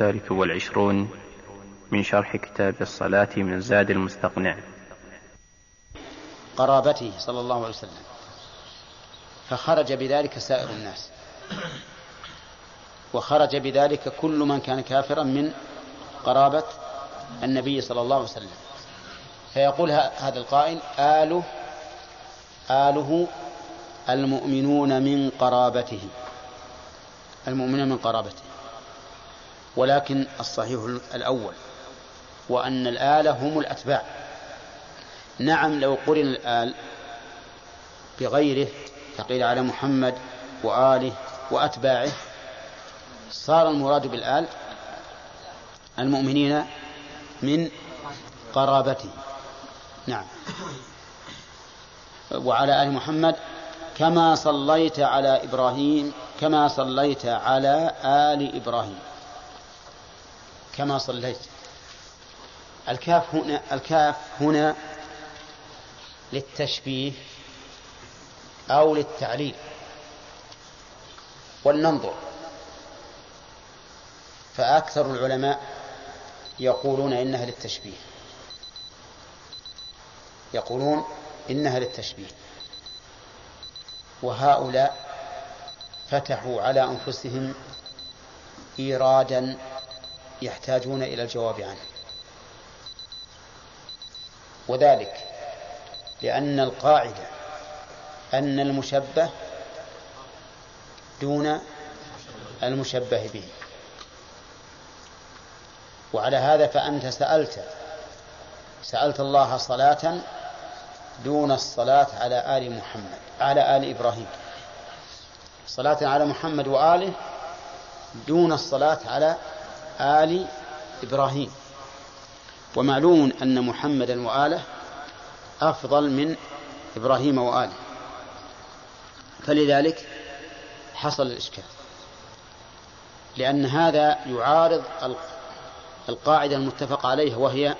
الثالث والعشرون من شرح كتاب الصلاة من زاد المستقنع. قرابته صلى الله عليه وسلم. فخرج بذلك سائر الناس. وخرج بذلك كل من كان كافرا من قرابة النبي صلى الله عليه وسلم. فيقول هذا القائل آله آله المؤمنون من قرابته المؤمنون من قرابته ولكن الصحيح الأول وأن الآل هم الأتباع. نعم لو قرن الآل بغيره فقيل على محمد وآله وأتباعه صار المراد بالآل المؤمنين من قرابته. نعم. وعلى آل محمد كما صليت على إبراهيم كما صليت على آل إبراهيم. كما صليت. الكاف هنا الكاف هنا للتشبيه أو للتعليل. ولننظر. فأكثر العلماء يقولون إنها للتشبيه. يقولون إنها للتشبيه. وهؤلاء فتحوا على أنفسهم إيرادا يحتاجون إلى الجواب عنه. وذلك لأن القاعدة أن المشبه دون المشبه به. وعلى هذا فأنت سألت سألت الله صلاة دون الصلاة على آل محمد على آل إبراهيم. صلاة على محمد وآله دون الصلاة على آل إبراهيم. ومعلوم أن محمدا وآله أفضل من إبراهيم وآله. فلذلك حصل الإشكال. لأن هذا يعارض القاعدة المتفق عليها وهي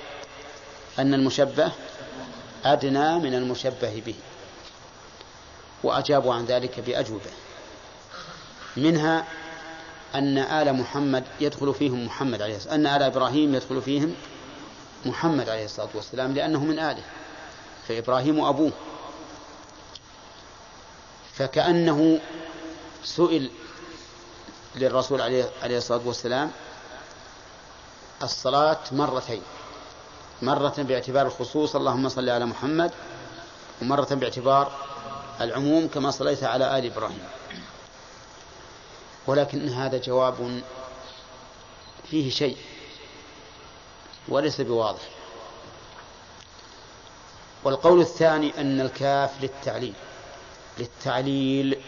أن المشبه أدنى من المشبه به وأجابوا عن ذلك بأجوبة. منها أن آل محمد يدخل فيهم محمد عليه الصلاة أن آل إبراهيم يدخل فيهم محمد عليه الصلاة والسلام لأنه من آله فإبراهيم أبوه. فكأنه سئل للرسول عليه الصلاة والسلام الصلاة مرتين مرة باعتبار الخصوص اللهم صل على محمد ومرة باعتبار العموم كما صليت على آل إبراهيم. ولكن هذا جواب فيه شيء وليس بواضح. والقول الثاني أن الكاف للتعليل للتعليل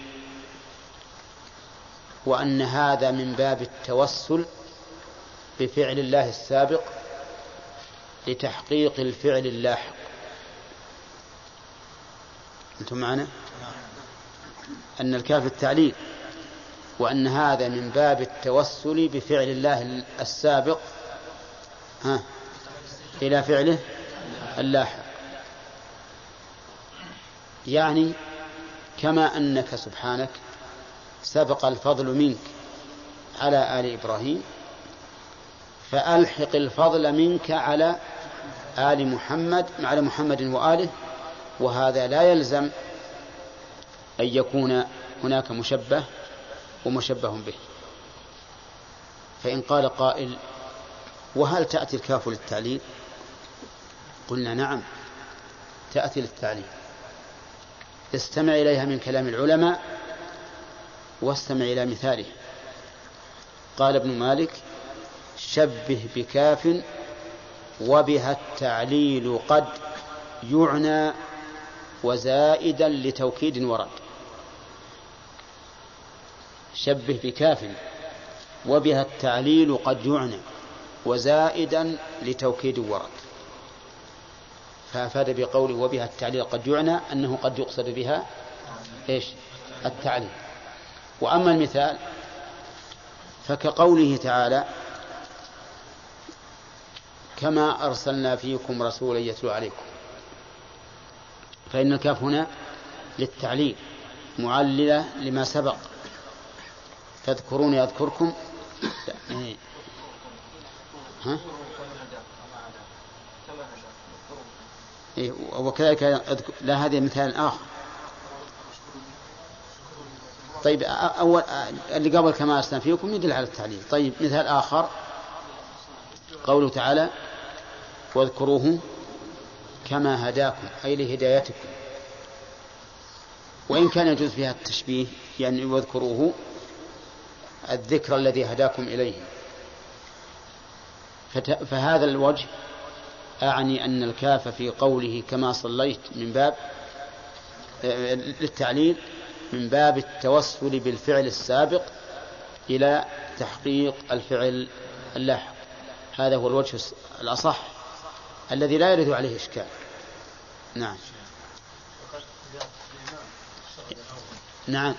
وأن هذا من باب التوسل بفعل الله السابق لتحقيق الفعل اللاحق. أنتم معنا؟ أن الكاف التعليل وأن هذا من باب التوسل بفعل الله السابق. ها؟ إلى فعله اللاحق. يعني كما أنك سبحانك سبق الفضل منك على آل إبراهيم فألحق الفضل منك على آل محمد على محمد وآله وهذا لا يلزم أن يكون هناك مشبه ومشبه به. فإن قال قائل وهل تأتي الكاف للتعليل؟ قلنا نعم تأتي للتعليل. استمع إليها من كلام العلماء واستمع إلى مثاله. قال ابن مالك شبه بكاف وبها التعليل قد يعنى وزائدا لتوكيد ورد. شبه بكاف وبها التعليل قد يعنى وزائدا لتوكيد ورد فأفاد بقوله وبها التعليل قد يعنى أنه قد يقصد بها إيش؟ التعليل. وأما المثال فكقوله تعالى كما أرسلنا فيكم رسولا يتلو عليكم. فإن الكاف هنا للتعليل معللة لما سبق. تذكرون يذكركم ها؟ إيه وكذلك لا هذه مثال آخر. طيب أول اللي قبل كما أرسلنا فيكم يدل على التعليل. طيب مثال آخر. قوله تعالى واذكروه كما هداكم أي لهدايتكم. وإن كان يجوز فيها التشبيه يعني واذكروه الذكر الذي هداكم إليه. فهذا الوجه أعني أن الكاف في قوله كما صليت من باب آه، للتعليل من باب التوسل بالفعل السابق إلى تحقيق الفعل اللاحق. هذا هو الوجه الأصح الذي لا يرد عليه إشكال. نعم. نعم.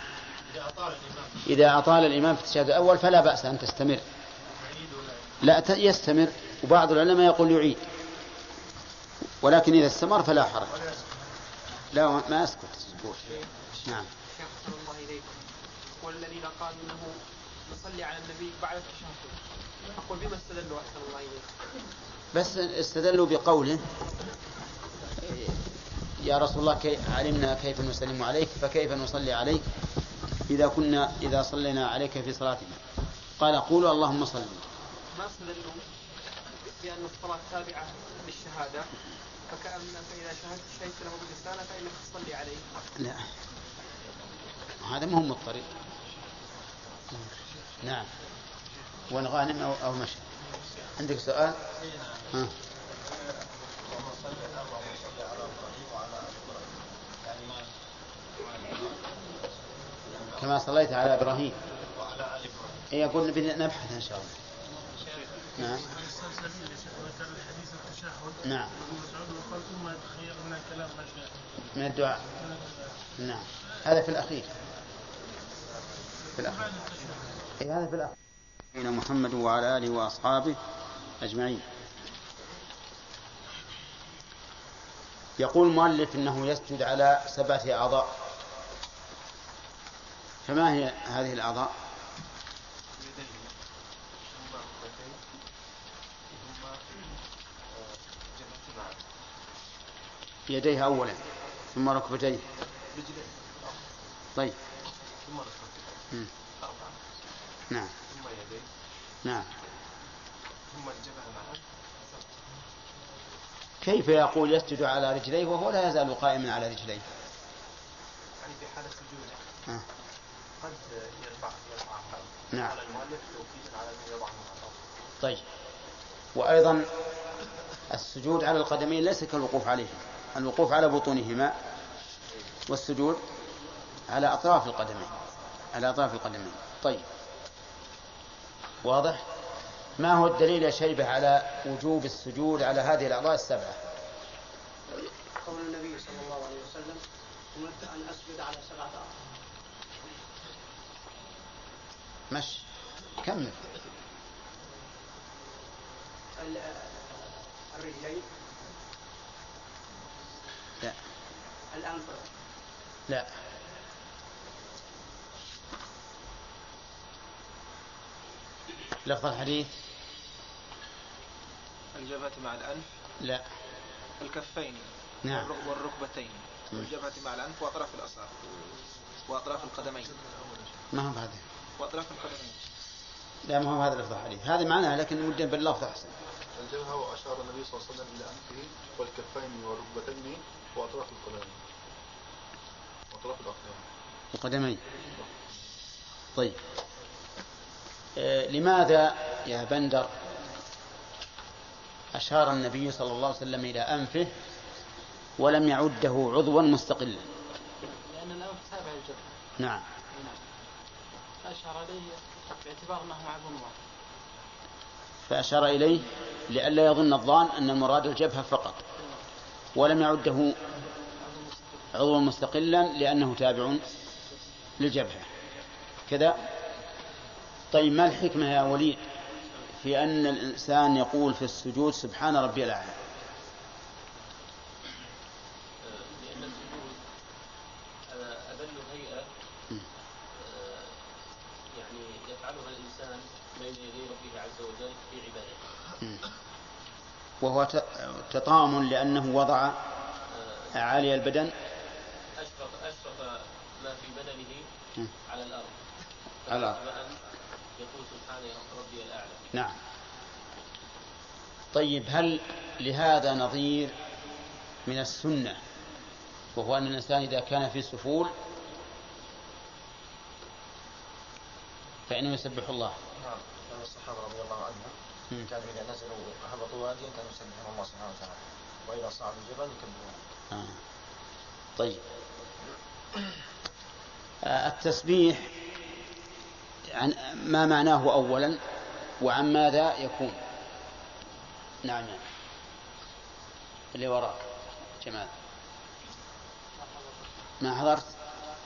إذا أطال الإمام في التشهد الأول فلا بأس أن تستمر. لا يستمر. وبعض العلماء يقول يعيد. ولكن إذا استمر فلا حرج. لا ما أسكت. نعم. الله إليكم والذين قالوا أنه نصلي على النبي بعد التشهد أقول بما استدلوا أحسن الله إليكم بس استدلوا بقوله يا رسول الله كي علمنا كيف نسلم عليك فكيف نصلي عليك؟ إذا كنا إذا صلينا عليك في صلاتنا. قال قولوا اللهم صل. ما استدلوا بأن الصلاة تابعة للشهادة. فكأنك إذا شهدت شهدت له بالرسالة فإنك تصلي عليه. لا. هذا مهم الطريق نعم. والغانم أو, أو مشى عندك سؤال؟ ها. كما صليت على إبراهيم. اي يقول نبحث إن شاء الله. نعم. نعم. من الدعاء. نعم. هذا في الأخير. في الأخير. أي هذا في الأخير. محمد وعلى آله وأصحابه أجمعين. يقول المؤلف إنه يسجد على سبعة أعضاء. فما هي هذه الأعضاء؟ يديه اولا ثم ركبتيه طيب. ثم ركبتيه نعم. ثم يديه نعم. ثم الجبهه معه كيف يقول يسجد على رجليه وهو لا يزال قائما على رجليه؟ يعني في حالة سجوده. آه. قد يرفع يرفع نعم. على المؤلف توكيدا على يضع طيب. وأيضا السجود على القدمين ليس كالوقوف عليهما الوقوف على بطونهما والسجود على أطراف القدمين. على أطراف القدمين. طيب. واضح؟ ما هو الدليل يا شيبة على وجوب السجود على هذه الأعضاء السبعة؟ قول النبي صلى الله عليه وسلم أمرت أن أسجد على سبعة أعضاء مش كمل. الرجلين. لا. الأنف لا. لفظ الحديث. الجبهة مع الأنف. لا. الكفين. نعم. والركبتين. الجبهة مع الأنف وأطراف الأصابع. وأطراف القدمين. ما هو هذا القدمين لا ما هو هذا لفظ الحديث. هذه معناها لكن ودنا باللفظ أحسن. الجبهة وأشار النبي صلى الله عليه وسلم إلى أنفه والكفين والركبتين وأطراف القدمين. وأطراف الأقدام. القدمين. طيب. آه لماذا يا بندر أشار النبي صلى الله عليه وسلم إلى أنفه ولم يعده عضوا مستقلا؟ لأن الأنف تابع الجبهة نعم. فأشار إليه باعتبار أنه معظم واحد. فأشار إليه لئلا يظن الظان أن المراد الجبهة فقط ولم يعده عضوا مستقلا لأنه تابع للجبهة. كذا. طيب ما الحكمة يا وليد في أن الإنسان يقول في السجود سبحان ربي الأعلى لأن السجود أذل هيئة يعني يفعلها الإنسان بين يدي ربه عز وجل في عباده وهو ت- تطامن لأنه وضع عالي البدن. أشرف أشرف ما في بدنه. على الأرض. على الأرض. يقول سبحانه ربي الأعلى. نعم. طيب هل لهذا نظير من السنة؟ وهو أن الإنسان إذا كان في سفول فإنه يسبح الله. نعم. كان الصحابة رضي الله عنهم. كانوا إذا نزلوا هبطوا واديا كانوا يسبحون الله سبحانه وتعالى. وإذا صعدوا الجبل يكبرون. آه. طيب. آه، التسبيح عن ما معناه أولا وعن ماذا يكون؟ نعم. نعم اللي وراك جمال. ما حضرت؟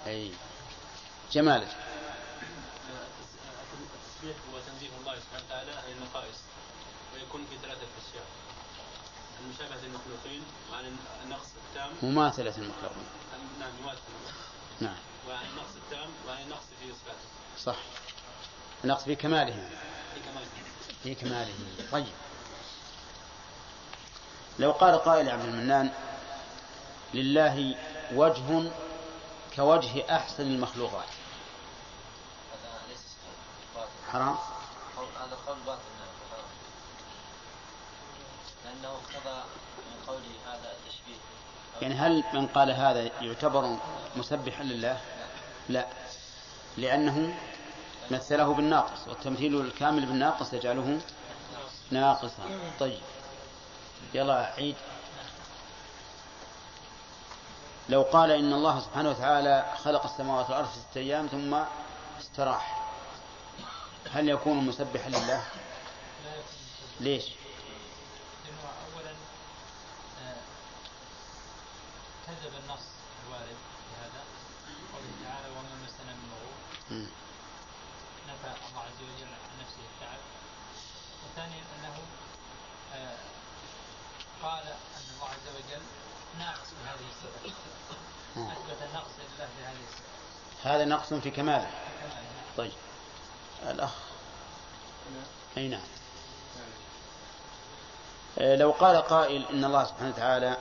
أي. جمال. التسبيح هو تنزيه الله سبحانه وتعالى عن النقائص ويكون في ثلاثة أشياء. عن مشابهة المخلوقين وعن النقص التام. مماثلة المخلوقين عن- نعم مماثلة نعم. وعن النقص التام وعن النقص في إثباته صح. النقص في كماله. في كماله. في كماله. طيب. لو قال قائل عبد المنان لله وجه كوجه أحسن المخلوقات. هذا ليس باطل. حرام؟ هذا قول باطل. لأنه اقتضى من قوله هذا التشبيه. يعني هل من قال هذا يعتبر مسبحا لله؟ لا. لأنه مثله بالناقص والتمثيل الكامل بالناقص يجعله ناقصا. طيب. يلا عيد. لو قال إن الله سبحانه وتعالى خلق السماوات والأرض في ستة أيام ثم استراح هل يكون مسبحا لله؟ ليش لأنه أولا آه، كذب النص الوارد بهذا قوله تعالى وما مسنا من لغوب. نفى الله عز وجل عن نفسه التعب. وثانيا أنه آه، قال أن الله عز وجل ناقص بهذه الصفة. مم. أثبت النقص لله بهذه الصفة. هذا نقص في كماله. كما طيب. الأخ. أي نعم. آه، لو قال قائل إن الله سبحانه وتعالى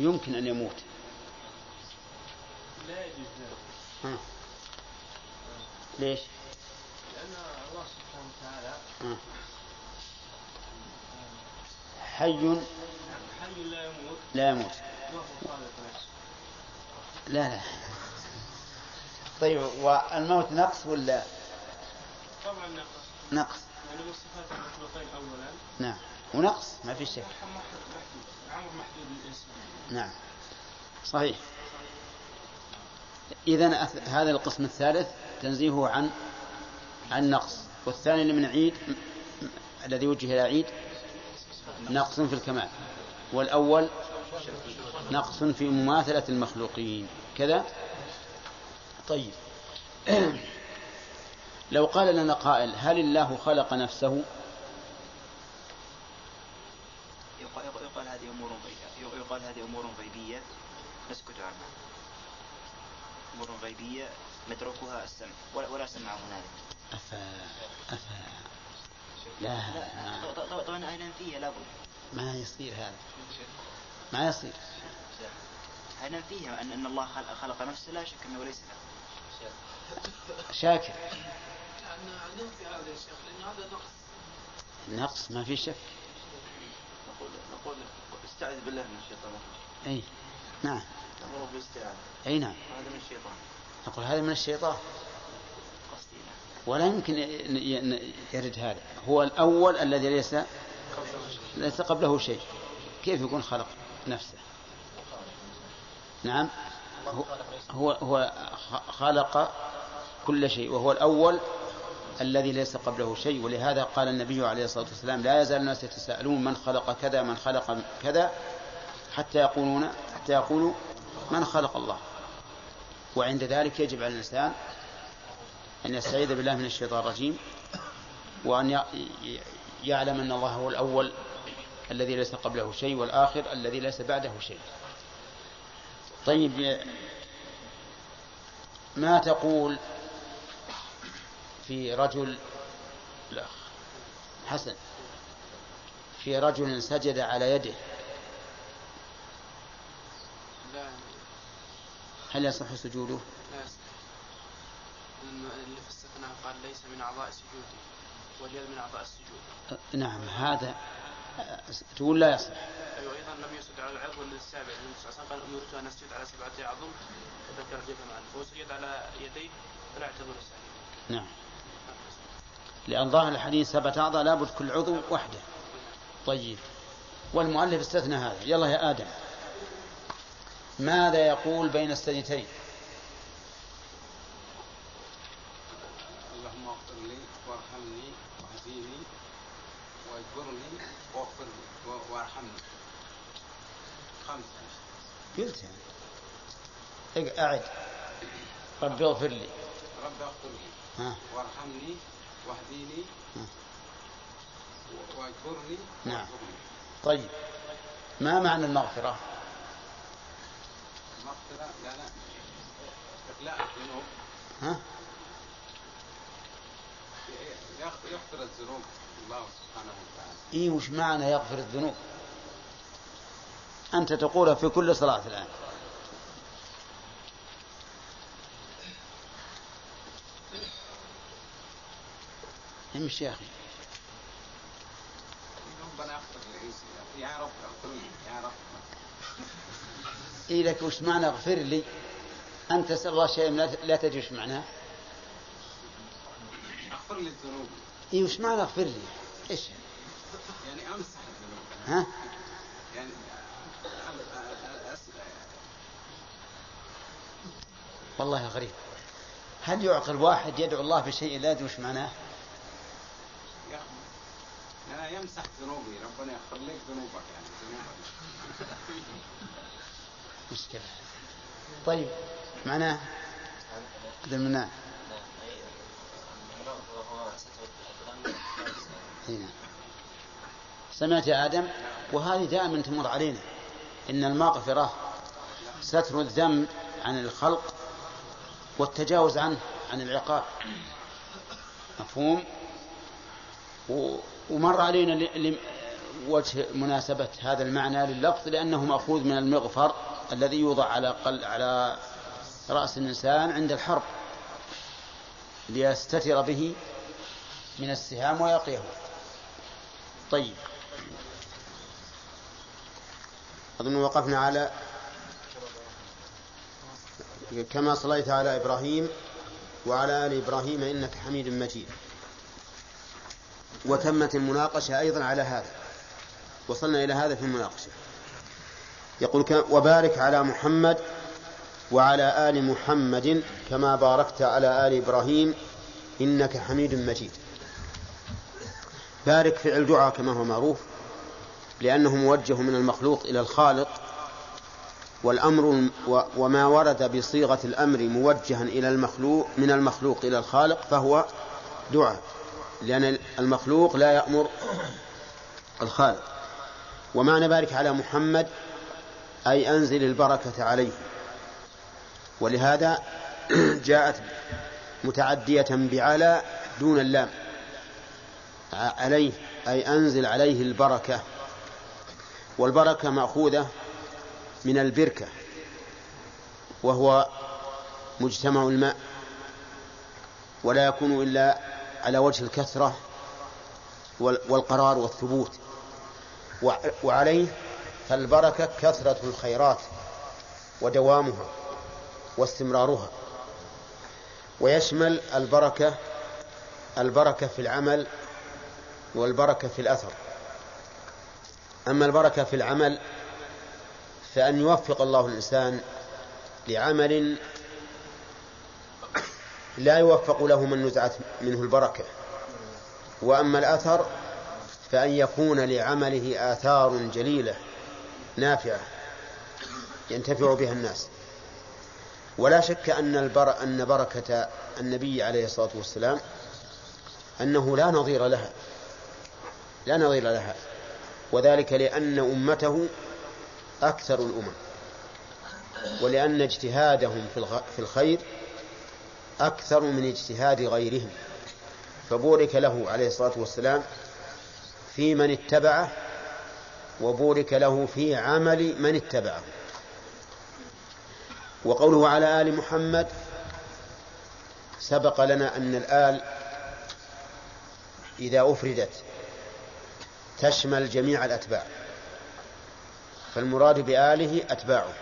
يمكن أن يموت. لا يجوز ذلك. ها. ليش؟ لأن الله سبحانه وتعالى ها. حي. حي لا يموت. لا يموت. وهو خالق نفسه. لا لا. طيب والموت نقص ولا؟ طبعا نقص. نقص. يعني من صفات المخلوقين أولا. نعم. ونقص. ما في شك. نعم. صحيح. إذا هذا القسم الثالث تنزيهه عن عن نقص. والثاني اللي من عيد الذي وجه إلى عيد نقص في الكمال. والأول نقص في مماثلة المخلوقين. كذا؟ طيب. لو قال لنا قائل هل الله خلق نفسه يقال, يقال هذه أمور غيبية يقال هذه أمور غيبية نسكت عنها أمور غيبية نتركها السمع. ولا, ولا سمع هنالك. أفا أفا لا. ط- ط- طبعا أهلا فيها؟ لابد ما يصير هذا. ما يصير. أهلا فيها؟ أن, أن الله خلق, خلق نفسه. لا شك أنه ليس له شاكر. ننفي هذا يا شيخ لأن هذا نقص نقص ما في شك. نقول نقول استعذ بالله من الشيطان أي نعم. نأمره بالاستعاذة أي نعم. هذا من الشيطان. نقول هذا من الشيطان. قصدي. ولا يمكن يرد هذا. هو الأول الذي ليس ليس قبله شيء. كيف يكون خلق نفسه؟ نعم. هو هو, خلق كل شيء. وهو الأول الذي ليس قبله شيء. ولهذا قال النبي عليه الصلاة والسلام لا يزال الناس يتساءلون من خلق كذا من خلق كذا. حتى يقولون حتى يقولوا من خلق الله. وعند ذلك يجب على الإنسان أن يستعيذ بالله من الشيطان الرجيم وأن يعلم أن الله هو الأول الذي ليس قبله شيء والآخر الذي ليس بعده شيء. طيب ما تقول في رجل لا حسن. في رجل سجد على يده لا هل يصح سجوده؟ لا يصح. اللي الاستثناء قال ليس من أعضاء سجوده واليد من أعضاء السجود. أه، نعم هذا أه، تقول لا يصح. أيوة أيضا لم يسجد على العضو السابع. النبي صلى الله عليه وسلم قال أمرت أن أسجد على سبعة أعظم فذكر اليد معا. فهو سجد على يديه فلا السجد نعم. لأن ظاهر الحديث سبعة أعضاء لابد كل عضو وحده. طيب. والمؤلف استثنى هذا. يلا يا آدم. ماذا يقول بين السجدتين؟ اللهم اغفر لي وارحمني واهديني واجبرني واغفر لي وارحمني. خمسة. قلت يعني. أعد. رب اغفر لي. رب اغفر لي. ها. وارحمني واهديني واجبرني نعم. طيب. ما معنى المغفرة مغفرة لا لا إقلاع الذنوب ها؟ يغ- يغفر الذنوب الله سبحانه وتعالى إيه وش معنى يغفر الذنوب؟ أنت تقولها في كل صلاة الآن. امشي يا أخي. ربنا اغفر لي يا رب اغفر لي يا رب. إيه لك وش معنى اغفر لي؟ أنت تسأل الله شيء لا لا تدري وش معناه. أغفر لي الذنوب. إيه وش معنى اغفر لي؟ إيش؟ يعني أمسح الذنوب. ها؟ يعني والله غريب. هل يعقل واحد يدعو الله بشيء لا يدري وش معناه؟ يعني يمسح ذنوبي ربنا يغفر لك ذنوبك يعني ذنوبك. مشكلة. طيب معناه هذا المعنى هنا سمعت يا آدم؟ وهذه دائما تمر علينا. إن المغفرة ستر الذنب عن الخلق والتجاوز عنه عن العقاب. مفهوم؟ ومر علينا وجه مناسبة هذا المعنى لللفظ لأنه مأخوذ من المغفر. الذي يوضع على قل على رأس الإنسان عند الحرب ليستتر به من السهام ويقيه. طيب. أظن وقفنا على كما صليت على إبراهيم وعلى آل إبراهيم إنك حميد مجيد. وتمت المناقشة أيضا على هذا. وصلنا إلى هذا في المناقشة. يقول وبارك على محمد وعلى آل محمد كما باركت على آل إبراهيم إنك حميد مجيد. بارك فعل دعاء كما هو معروف لأنه موجه من المخلوق إلى الخالق والأمر وما ورد بصيغة الأمر موجها إلى المخلوق من المخلوق إلى الخالق فهو دعاء لأن المخلوق لا يأمر الخالق. ومعنى بارك على محمد أي أنزل البركة عليه. ولهذا جاءت متعدية بعلى دون اللام. عليه أي أنزل عليه البركة. والبركة مأخوذة من البركة وهو مجتمع الماء. ولا يكون إلا على وجه الكثرة وال- والقرار والثبوت. وع- وعليه فالبركة كثرة الخيرات ودوامها واستمرارها. ويشمل البركة البركة في العمل والبركة في الأثر. أما البركة في العمل فأن يوفق الله الإنسان لعمل لا يوفق له من نزعت منه البركة. وأما الأثر فأن يكون لعمله آثار جليلة. نافعة ينتفع بها الناس. ولا شك أن البر أن بركة النبي عليه الصلاة والسلام أنه لا نظير لها. لا نظير لها. وذلك لأن أمته أكثر الأمم. ولأن اجتهادهم في الخير أكثر من اجتهاد غيرهم. فبورك له عليه الصلاة والسلام في من اتبعه وبورك له في عمل من اتبعه. وقوله على آل محمد سبق لنا أن الآل إذا أفردت تشمل جميع الأتباع فالمراد بآله أتباعه.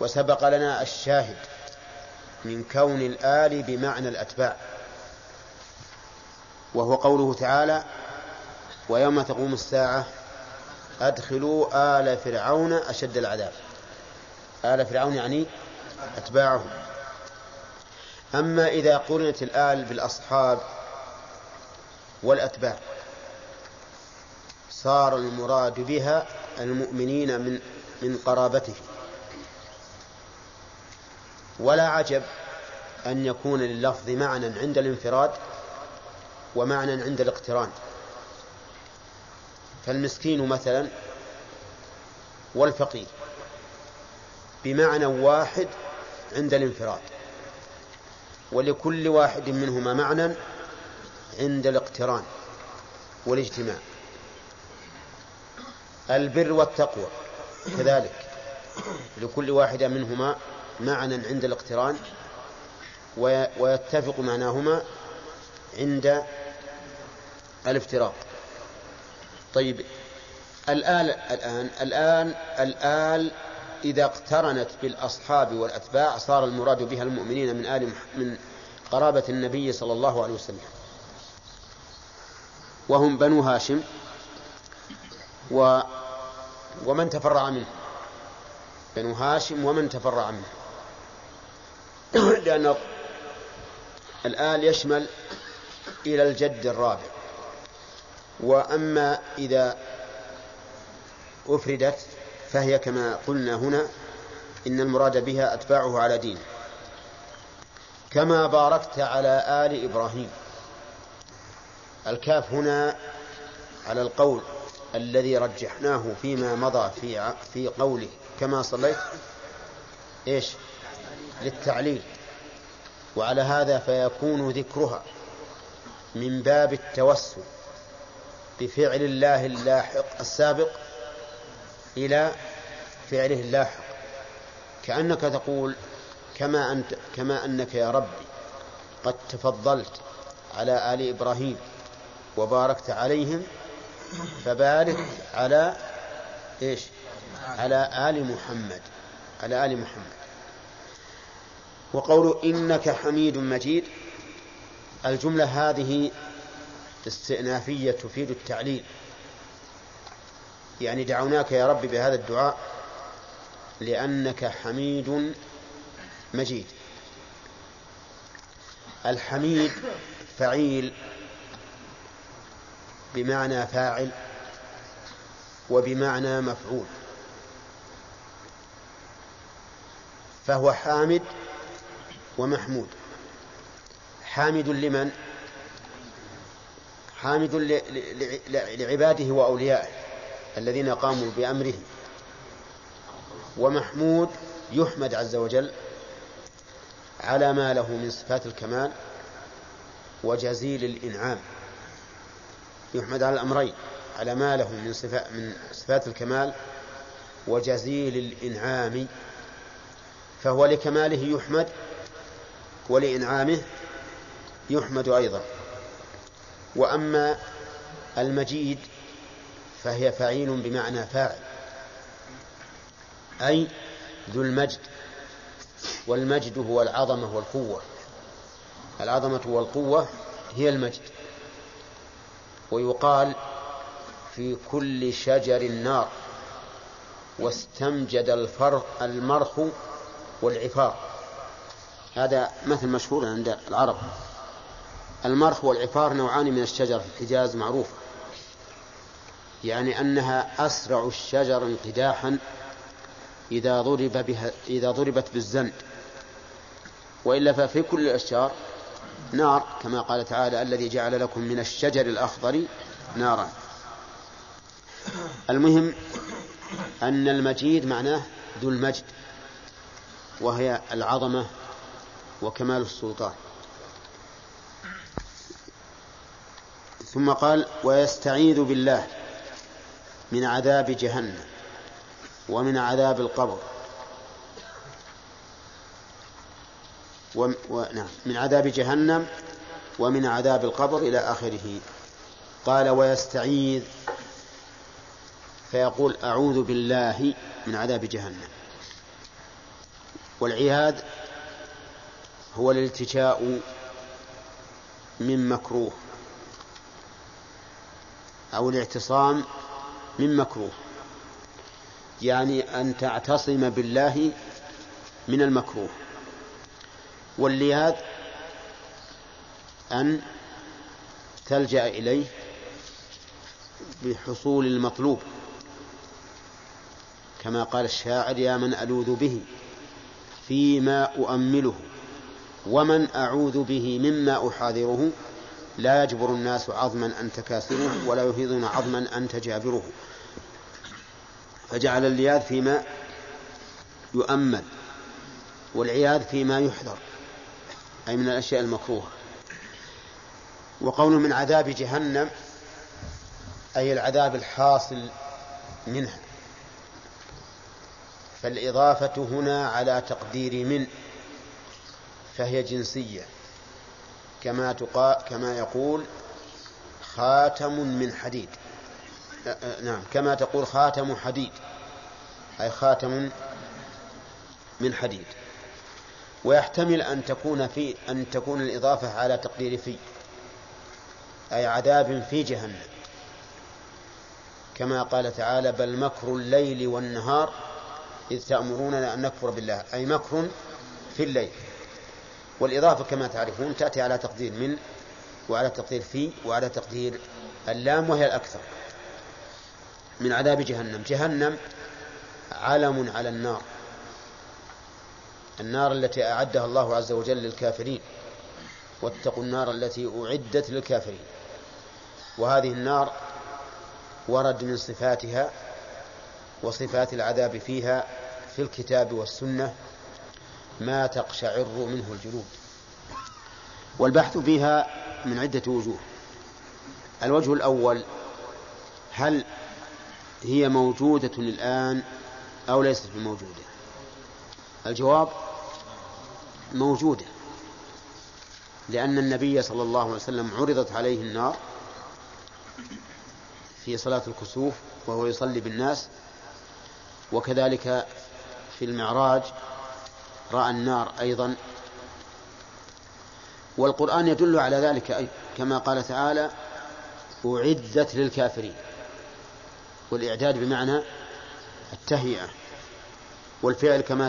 وسبق لنا الشاهد من كون الآل بمعنى الأتباع. وهو قوله تعالى ويوم تقوم الساعة أدخلوا آل فرعون أشد العذاب. آل فرعون يعني أتباعهم. أما إذا قرنت الآل بالأصحاب والأتباع صار المراد بها المؤمنين من من قرابته. ولا عجب أن يكون لللفظ معنى عند الانفراد ومعنى عند الاقتران. فالمسكين مثلا والفقير بمعنى واحد عند الانفراد ولكل واحد منهما معنى عند الاقتران والاجتماع البر والتقوى كذلك لكل واحدة منهما معنى عند الاقتران ويتفق معناهما عند الافتراق طيب الآن الآن الآن الآل إذا اقترنت بالأصحاب والأتباع صار المراد بها المؤمنين من آل من قرابة النبي صلى الله عليه وسلم. وهم بنو هاشم و ومن تفرع منه؟ بنو هاشم ومن تفرع منه. لأن الآل يشمل إلى الجد الرابع. وأما إذا أفردت فهي كما قلنا هنا إن المراد بها أتباعه على دينه كما باركت على آل إبراهيم. الكاف هنا على القول الذي رجحناه فيما مضى في في قوله. كما صليت إيش؟ للتعليل. وعلى هذا فيكون ذكرها من باب التوسل. بفعل الله اللاحق السابق إلى فعله اللاحق كأنك تقول كما أنت كما أنك يا ربي قد تفضلت على آل إبراهيم وباركت عليهم فبارك على إيش؟ على آل محمد على آل محمد وقول إنك حميد مجيد الجملة هذه استئنافية تفيد التعليل. يعني دعوناك يا رب بهذا الدعاء لأنك حميد مجيد. الحميد فعيل بمعنى فاعل وبمعنى مفعول. فهو حامد ومحمود. حامد لمن؟ حامد لعباده وأوليائه الذين قاموا بامره ومحمود يحمد عز وجل على ما له من صفات الكمال وجزيل الإنعام. يحمد على الأمرين على ما له من صفات من صفات الكمال وجزيل الإنعام. فهو لكماله يحمد ولإنعامه يحمد أيضا. وأما المجيد فهي فعيل بمعنى فاعل أي ذو المجد والمجد هو العظمة والقوة. العظمة والقوة هي المجد. ويقال في كل شجر نار واستمجد الفرق المرخ والعفار. هذا مثل مشهور عند العرب. المرخ والعفار نوعان من الشجر في الحجاز معروفة يعني أنها أسرع الشجر انقداحا إذا ضرب بها إذا ضربت بالزند. وإلا ففي كل الأشجار نار كما قال تعالى الذي جعل لكم من الشجر الأخضر نارا. المهم أن المجيد معناه ذو المجد وهي العظمة وكمال السلطان. ثم قال ويستعيذ بالله من عذاب جهنم ومن عذاب القبر. و... و... نعم من عذاب جهنم ومن عذاب القبر إلى آخره. قال ويستعيذ فيقول أعوذ بالله من عذاب جهنم. والعياذ هو الالتجاء من مكروه. أو الاعتصام من مكروه. يعني أن تعتصم بالله من المكروه. واللياذ أن تلجأ إليه بحصول المطلوب. كما قال الشاعر يا من ألوذ به فيما أؤمله ومن أعوذ به مما أحاذره لا يجبر الناس عظما أن تكاسره ولا يهيضون عظما أن تجابره فجعل اللياذ فيما يؤمل والعياذ فيما يحذر أي من الأشياء المكروهة. وقوله من عذاب جهنم أي العذاب الحاصل منها. فالإضافة هنا على تقدير من فهي جنسية. كما تقا كما يقول خاتم من حديد. نعم كما تقول خاتم حديد. أي خاتم من حديد. ويحتمل أن تكون في أن تكون الإضافة على تقدير في أي عذاب في جهنم. كما قال تعالى بل مكر الليل والنهار إذ تأمروننا أن نكفر بالله. أي مكر في الليل. والإضافة كما تعرفون تأتي على تقدير من وعلى تقدير في وعلى تقدير اللام وهي الأكثر من عذاب جهنم. جهنم علم على النار. النار التي أعدها الله عز وجل للكافرين. واتقوا النار التي أعدت للكافرين. وهذه النار ورد من صفاتها وصفات العذاب فيها في الكتاب والسنة ما تقشعر منه الجلود والبحث فيها من عدة وجوه. الوجه الأول هل هي موجودة الآن أو ليست بموجودة الجواب موجودة. لأن النبي صلى الله عليه وسلم عرضت عليه النار في صلاة الكسوف وهو يصلي بالناس وكذلك في المعراج رأى النار أيضا. والقرآن يدل على ذلك كما قال تعالى أعدت للكافرين. والإعداد بمعنى التهيئة. والفعل كما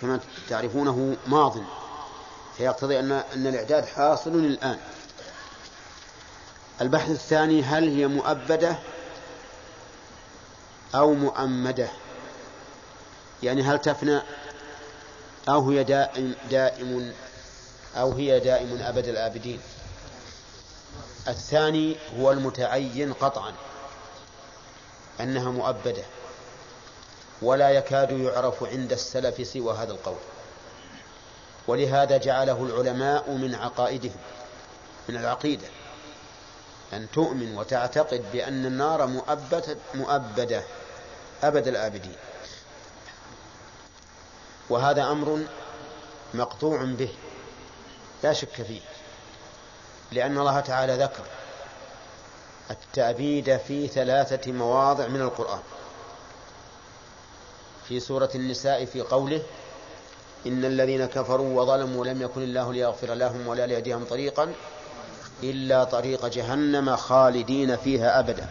كما تعرفونه ماض. فيقتضي أن أن الإعداد حاصل الآن. البحث الثاني هل هي مؤبدة أو مؤمدة؟ يعني هل تفنى أو هي دائم, دائم أو هي دائم أبد الآبدين. الثاني هو المتعين قطعا أنها مؤبدة ولا يكاد يعرف عند السلف سوى هذا القول. ولهذا جعله العلماء من عقائدهم من العقيدة أن تؤمن وتعتقد بأن النار مؤبدة, مؤبدة أبد الآبدين. وهذا أمر مقطوع به. لا شك فيه. لأن الله تعالى ذكر التأبيد في ثلاثة مواضع من القرآن. في سورة النساء في قوله إن الذين كفروا وظلموا لم يكن الله ليغفر لهم ولا ليهديهم طريقا إلا طريق جهنم خالدين فيها أبدا.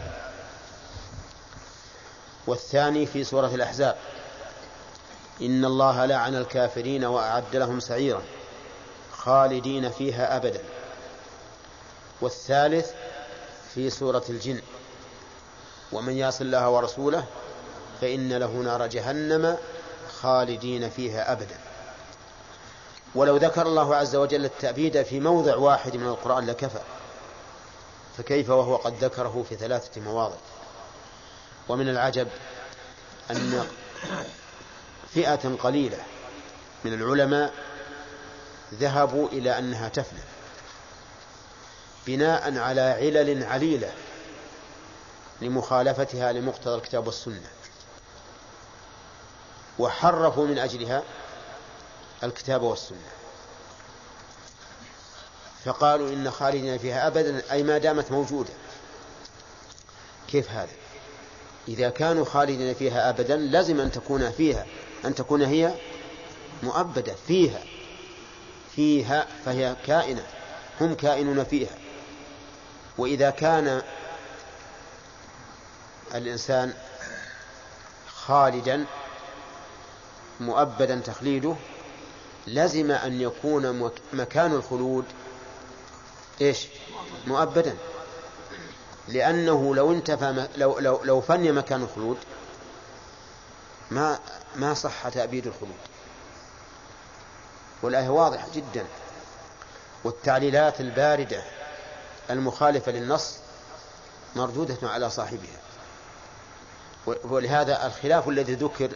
والثاني في سورة الأحزاب إن الله لعن الكافرين وأعد لهم سعيرا خالدين فيها أبدا. والثالث في سورة الجن ومن يعص الله ورسوله فإن له نار جهنم خالدين فيها أبدا. ولو ذكر الله عز وجل التأبيد في موضع واحد من القرآن لكفى فكيف وهو قد ذكره في ثلاثة مواضع؟ ومن العجب أن فئة قليلة من العلماء ذهبوا إلى أنها تفنى. بناء على علل عليلة لمخالفتها لمقتضى الكتاب والسنة. وحرفوا من أجلها الكتاب والسنة. فقالوا إن خالدنا فيها أبدا أي ما دامت موجودة. كيف هذا؟ إذا كانوا خالدين فيها أبدا لازم أن تكون فيها أن تكون هي مؤبدة فيها فيها فهي كائنة هم كائنون فيها. وإذا كان الإنسان خالدا مؤبدا تخليده لزم أن يكون مكان الخلود إيش؟ مؤبدا. لأنه لو انتفى لو لو لو فني مكان الخلود ما ما صح تأبيد الخلود. والآية واضحة جدا. والتعليلات الباردة المخالفة للنص مردودة على صاحبها. ولهذا الخلاف الذي ذكر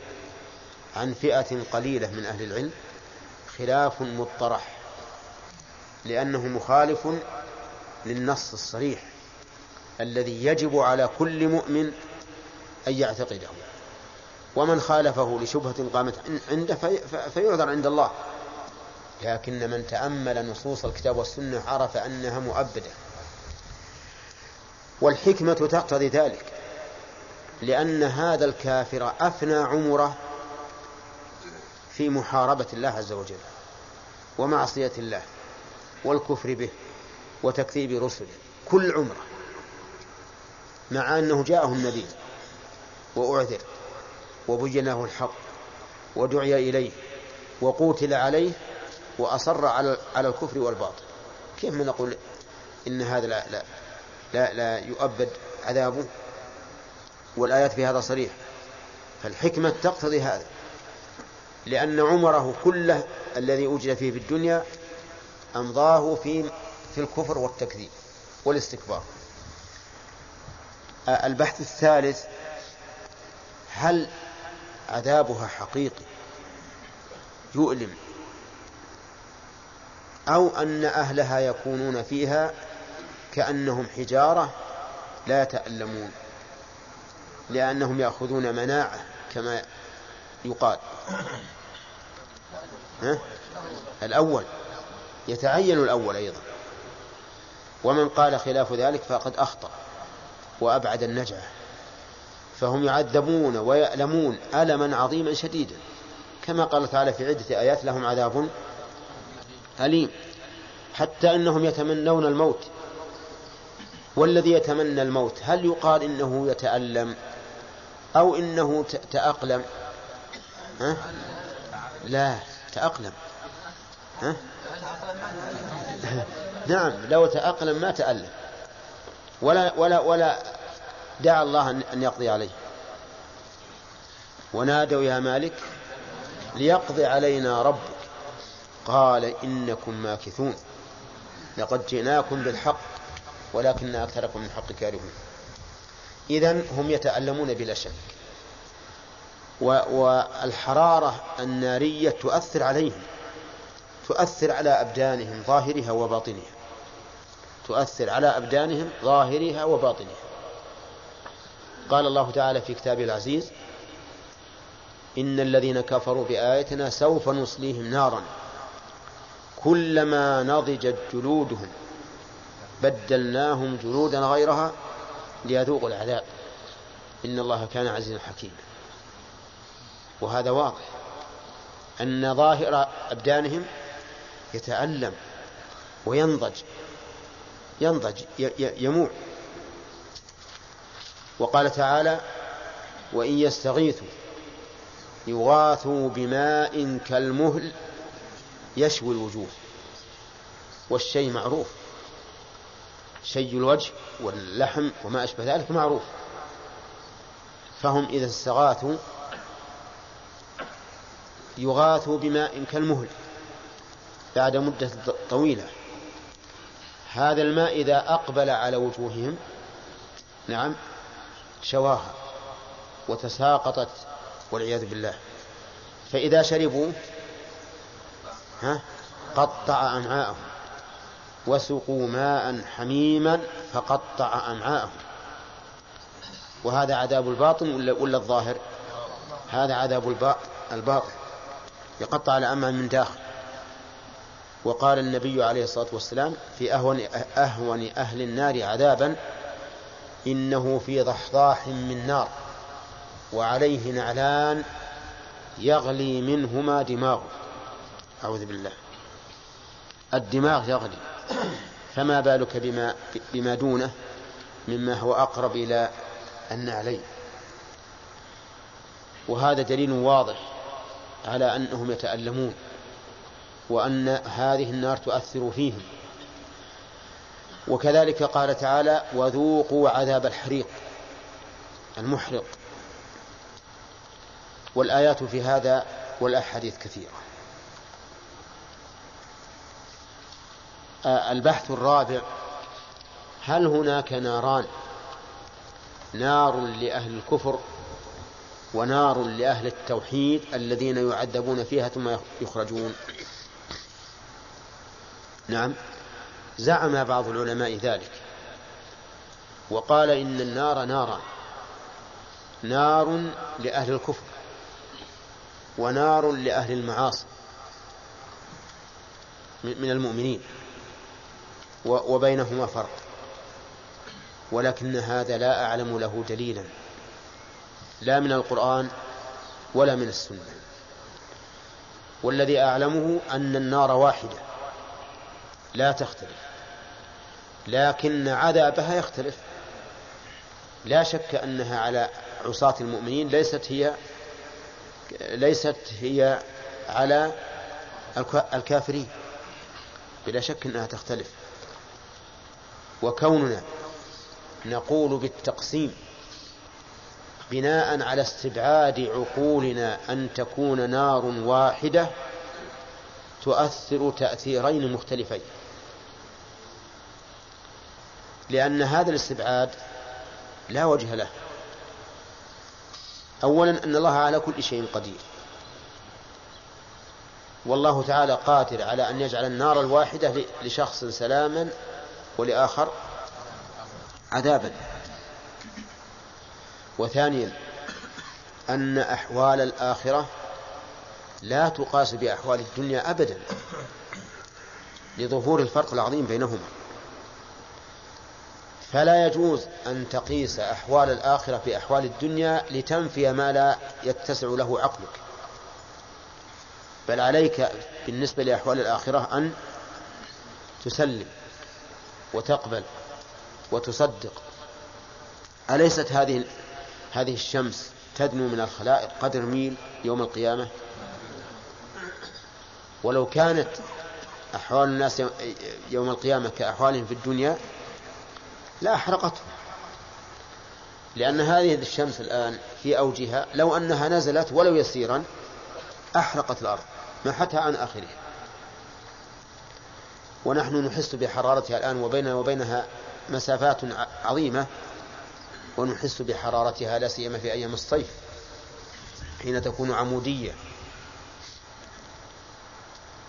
عن فئة قليلة من أهل العلم خلاف مطرح لأنه مخالف للنص الصريح الذي يجب على كل مؤمن أن يعتقده. ومن خالفه لشبهة قامت عنده فيعذر عند الله. لكن من تأمل نصوص الكتاب والسنة عرف أنها مؤبدة. والحكمة تقتضي ذلك. لأن هذا الكافر أفنى عمره في محاربة الله عز وجل ومعصية الله والكفر به وتكذيب رسله كل عمره مع أنه جاءه النبي وأعذر. وبين له الحق ودعي إليه وقوتل عليه وأصر على على الكفر والباطل. كيف ما نقول إن هذا لا لا لا, لا يؤبد عذابه؟ والآيات في هذا صريح. فالحكمة تقتضي هذا. لأن عمره كله الذي وجد فيه في الدنيا أمضاه في في الكفر والتكذيب والاستكبار. البحث الثالث هل عذابها حقيقي يؤلم. أو أن أهلها يكونون فيها كأنهم حجارة لا يتألمون لأنهم يأخذون مناعة كما يقال. ها؟ الأول يتعين الأول أيضا. ومن قال خلاف ذلك فقد أخطأ وأبعد النجعة. فهم يعذبون ويألمون ألما عظيما شديدا. كما قال تعالى في عدة آيات لهم عذاب أليم. حتى أنهم يتمنون الموت. والذي يتمنى الموت هل يقال إنه يتألم؟ أو إنه تأقلم؟ ها؟ لا تأقلم. ها؟ نعم لو تأقلم ما تألم. ولا ولا ولا دعا الله أن يقضي عليه. ونادوا يا مالك ليقضي علينا ربك. قال إنكم ماكثون. لقد جئناكم بالحق ولكن أكثركم من الحق كارهون. إذا هم يتألمون بلا شك. والحرارة النارية تؤثر عليهم. تؤثر على أبدانهم ظاهرها وباطنها. تؤثر على أبدانهم ظاهرها وباطنها. قال الله تعالى في كتابه العزيز إن الذين كفروا بآياتنا سوف نصليهم نارا كلما نضجت جلودهم بدلناهم جلودا غيرها ليذوقوا العذاب. إن الله كان عزيزا حكيما. وهذا واضح أن ظاهر أبدانهم يتألم وينضج ينضج يموع وقال تعالى وإن يستغيثوا يغاثوا بماء كالمهل يشوي الوجوه والشيء معروف شي الوجه واللحم وما أشبه ذلك معروف. فهم إذا استغاثوا يغاثوا بماء كالمهل بعد مدة طويلة. هذا الماء إذا أقبل على وجوههم نعم شواها وتساقطت والعياذ بالله. فإذا شربوا ها قطع أمعاءهم وسقوا ماء حميما فقطع أمعاءهم وهذا عذاب الباطن ولا, ولا الظاهر؟ هذا عذاب الباطن. يقطع الأمعاء من داخل. وقال النبي عليه الصلاة والسلام في أهون, أهون أهل النار عذابا إنه في ضحضاح من نار وعليه نعلان يغلي منهما دماغه. أعوذ بالله. الدماغ يغلي. فما بالك بما, بما دونه مما هو أقرب إلى النعلين وهذا دليل واضح على أنهم يتألمون وأن هذه النار تؤثر فيهم. وكذلك قال تعالى وذوقوا عذاب الحريق المحرق. والآيات في هذا والأحاديث كثيرة. البحث الرابع هل هناك ناران؟ نار لأهل الكفر ونار لأهل التوحيد الذين يعذبون فيها ثم يخرجون. نعم. زعم بعض العلماء ذلك. وقال إن النار نارا نار لأهل الكفر. ونار لأهل المعاصي. من المؤمنين. وبينهما فرق. ولكن هذا لا أعلم له دليلا. لا من القرآن ولا من السنة. والذي أعلمه أن النار واحدة. لا تختلف. لكن عذابها يختلف. لا شك أنها على عصاة المؤمنين ليست هي ليست هي على الكافرين. بلا شك أنها تختلف. وكوننا نقول بالتقسيم بناء على استبعاد عقولنا أن تكون نار واحدة تؤثر تأثيرين مختلفين. لأن هذا الاستبعاد لا وجه له. أولا أن الله على كل شيء قدير. والله تعالى قادر على أن يجعل النار الواحدة لشخص سلاما ولآخر عذابا. وثانيا أن أحوال الآخرة لا تقاس بأحوال الدنيا أبدا لظهور الفرق العظيم بينهما. فلا يجوز أن تقيس أحوال الآخرة بأحوال الدنيا لتنفي ما لا يتسع له عقلك. بل عليك بالنسبة لأحوال الآخرة أن تسلم وتقبل وتصدق. أليست هذه هذه الشمس تدنو من الخلائق قدر ميل يوم القيامة؟ ولو كانت أحوال الناس يوم القيامة كأحوالهم في الدنيا لا أحرقته. لأن هذه الشمس الآن في أوجها لو أنها نزلت ولو يسيرا أحرقت الأرض محتها عن آخرها ونحن نحس بحرارتها الآن وبيننا وبينها مسافات عظيمة ونحس بحرارتها لا سيما في أيام الصيف حين تكون عمودية.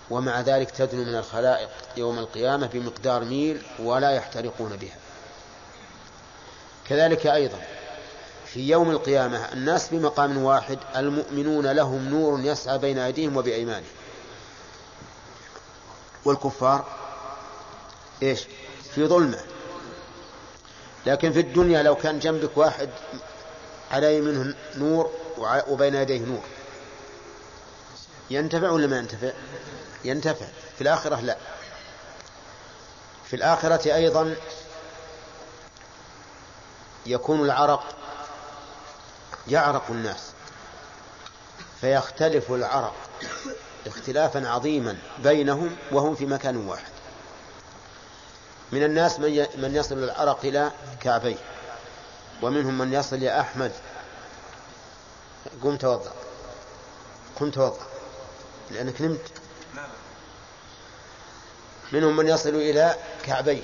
ومع ذلك تدنو من الخلائق يوم القيامة بمقدار ميل ولا يحترقون بها. كذلك أيضا في يوم القيامة الناس بمقام واحد المؤمنون لهم نور يسعى بين أيديهم وبأيمانهم. والكفار إيش؟ في ظلمة. لكن في الدنيا لو كان جنبك واحد على يمينه نور وبين يديه نور. ينتفع ولا ما ينتفع؟ ينتفع. في الآخرة لا. في الآخرة أيضا يكون العرق يعرق الناس فيختلف العرق اختلافا عظيما بينهم وهم في مكان واحد. من الناس من من يصل العرق إلى كعبيه ومنهم من يصل يا أحمد. قم توضأ قم توضأ لأنك نمت. منهم من يصل إلى كعبيه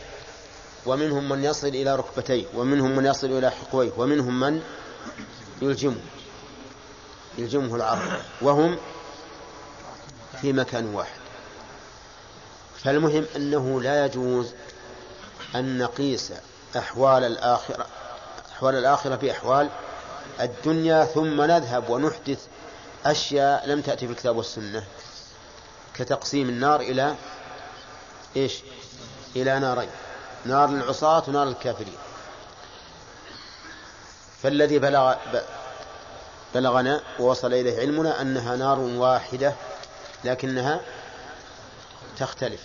ومنهم من يصل إلى ركبتيه ومنهم من يصل إلى حقويه ومنهم من يلجمه يلجمه العرق وهم في مكان واحد. فالمهم أنه لا يجوز أن نقيس أحوال الآخرة أحوال الآخرة بأحوال الدنيا ثم نذهب ونحدث أشياء لم تأتي في الكتاب والسنة كتقسيم النار إلى إيش؟ إلى نارين. نار للعصاة ونار للكافرين فالذي بلغ بلغنا ووصل إليه علمنا أنها نار واحدة لكنها تختلف.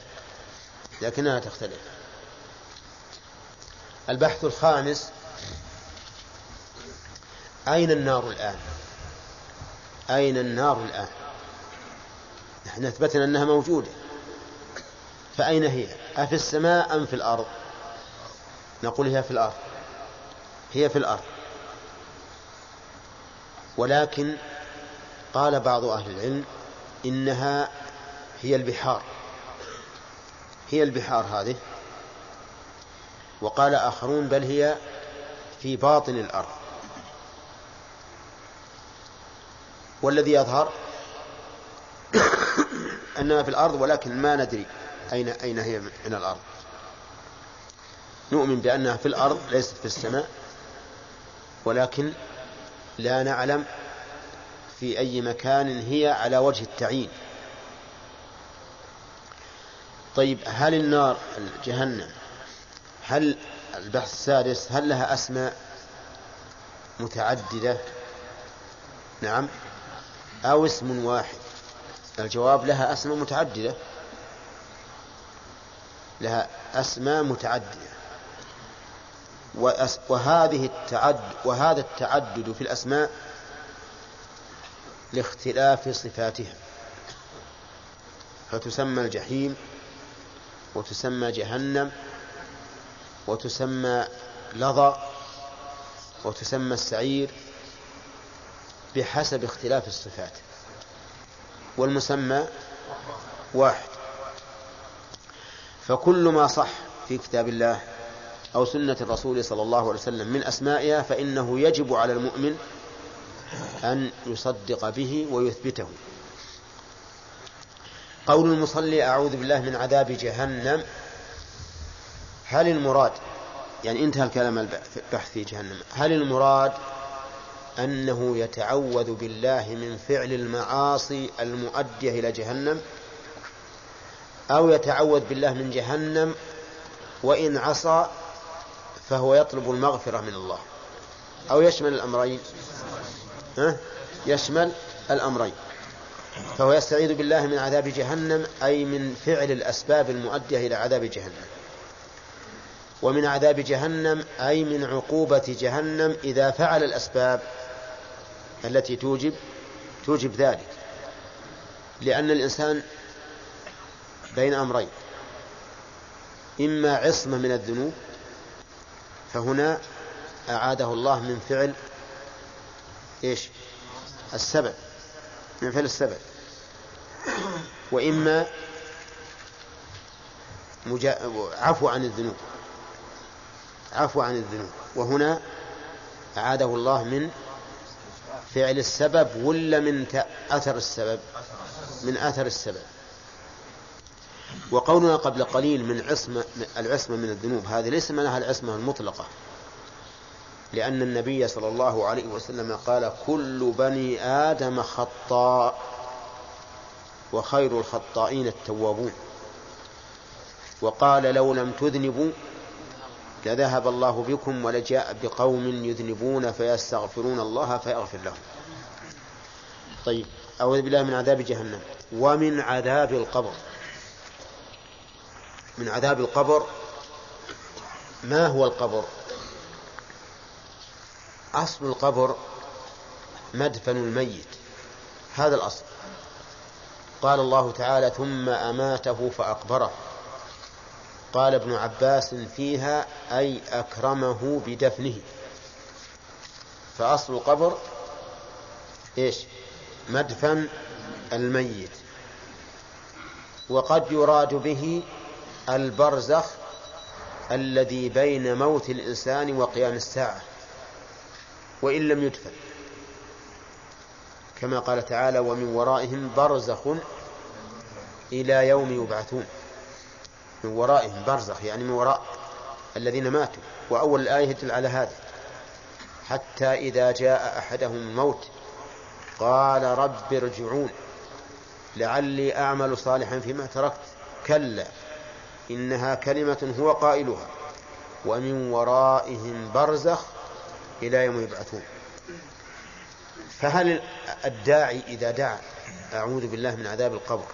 لكنها تختلف. البحث الخامس أين النار الآن؟ أين النار الآن؟ نحن أثبتنا أنها موجودة. فأين هي؟ أفي السماء أم في الأرض؟ نقول هي في الأرض. هي في الأرض. ولكن قال بعض أهل العلم إنها هي البحار. هي البحار هذه. وقال آخرون بل هي في باطن الأرض. والذي يظهر أنها في الأرض ولكن ما ندري أين أين هي من الأرض. نؤمن بأنها في الأرض ليست في السماء ولكن لا نعلم في أي مكان هي على وجه التعيين. طيب هل النار جهنم هل البحث السادس هل لها أسماء متعددة؟ نعم. أو اسم واحد. الجواب لها أسماء متعددة. لها أسماء متعددة. وهذه التعد وهذا التعدد في الأسماء لاختلاف صفاتها. فتسمى الجحيم وتسمى جهنم وتسمى لظى وتسمى السعير بحسب اختلاف الصفات. والمسمى واحد. فكل ما صح في كتاب الله أو سنة الرسول صلى الله عليه وسلم من أسمائها فإنه يجب على المؤمن أن يصدق به ويثبته. قول المصلي أعوذ بالله من عذاب جهنم. هل المراد يعني انتهى الكلام البحث في جهنم هل المراد أنه يتعوذ بالله من فعل المعاصي المؤدية إلى جهنم؟ أو يتعوذ بالله من جهنم وإن عصى فهو يطلب المغفرة من الله. أو يشمل الأمرين. ها؟ يشمل الأمرين. فهو يستعيذ بالله من عذاب جهنم أي من فعل الأسباب المؤدية إلى عذاب جهنم. ومن عذاب جهنم أي من عقوبة جهنم إذا فعل الأسباب التي توجب توجب ذلك. لأن الإنسان بين أمرين. إما عصمة من الذنوب فهنا أعاده الله من فعل إيش؟ السبب من فعل السبب. وإما مجا... عفو عن الذنوب. عفو عن الذنوب. وهنا أعاده الله من فعل السبب ولا من أثر السبب؟ من أثر السبب. وقولنا قبل قليل من عصمة العصمة من الذنوب. هذه ليس معناها العصمة المطلقة. لأن النبي صلى الله عليه وسلم قال كل بني آدم خطاء وخير الخطائين التوابون. وقال لو لم تذنبوا لذهب الله بكم ولجاء بقوم يذنبون فيستغفرون الله فيغفر لهم. طيب أعوذ بالله من عذاب جهنم. ومن عذاب القبر. من عذاب القبر ما هو القبر؟ أصل القبر مدفن الميت هذا الأصل. قال الله تعالى ثم أماته فأقبره. قال ابن عباس فيها أي أكرمه بدفنه. فأصل القبر إيش؟ مدفن الميت. وقد يراد به البرزخ الذي بين موت الإنسان وقيام الساعة وإن لم يدفن. كما قال تعالى ومن ورائهم برزخ إلى يوم يبعثون. من ورائهم برزخ يعني من وراء الذين ماتوا. وأول الآية يدل على هذا. حتى إذا جاء أحدهم الموت قال رب ارجعون لعلي أعمل صالحا فيما تركت. كلا. إنها كلمة هو قائلها ومن ورائهم برزخ إلى يوم يبعثون. فهل الداعي إذا دعا أعوذ بالله من عذاب القبر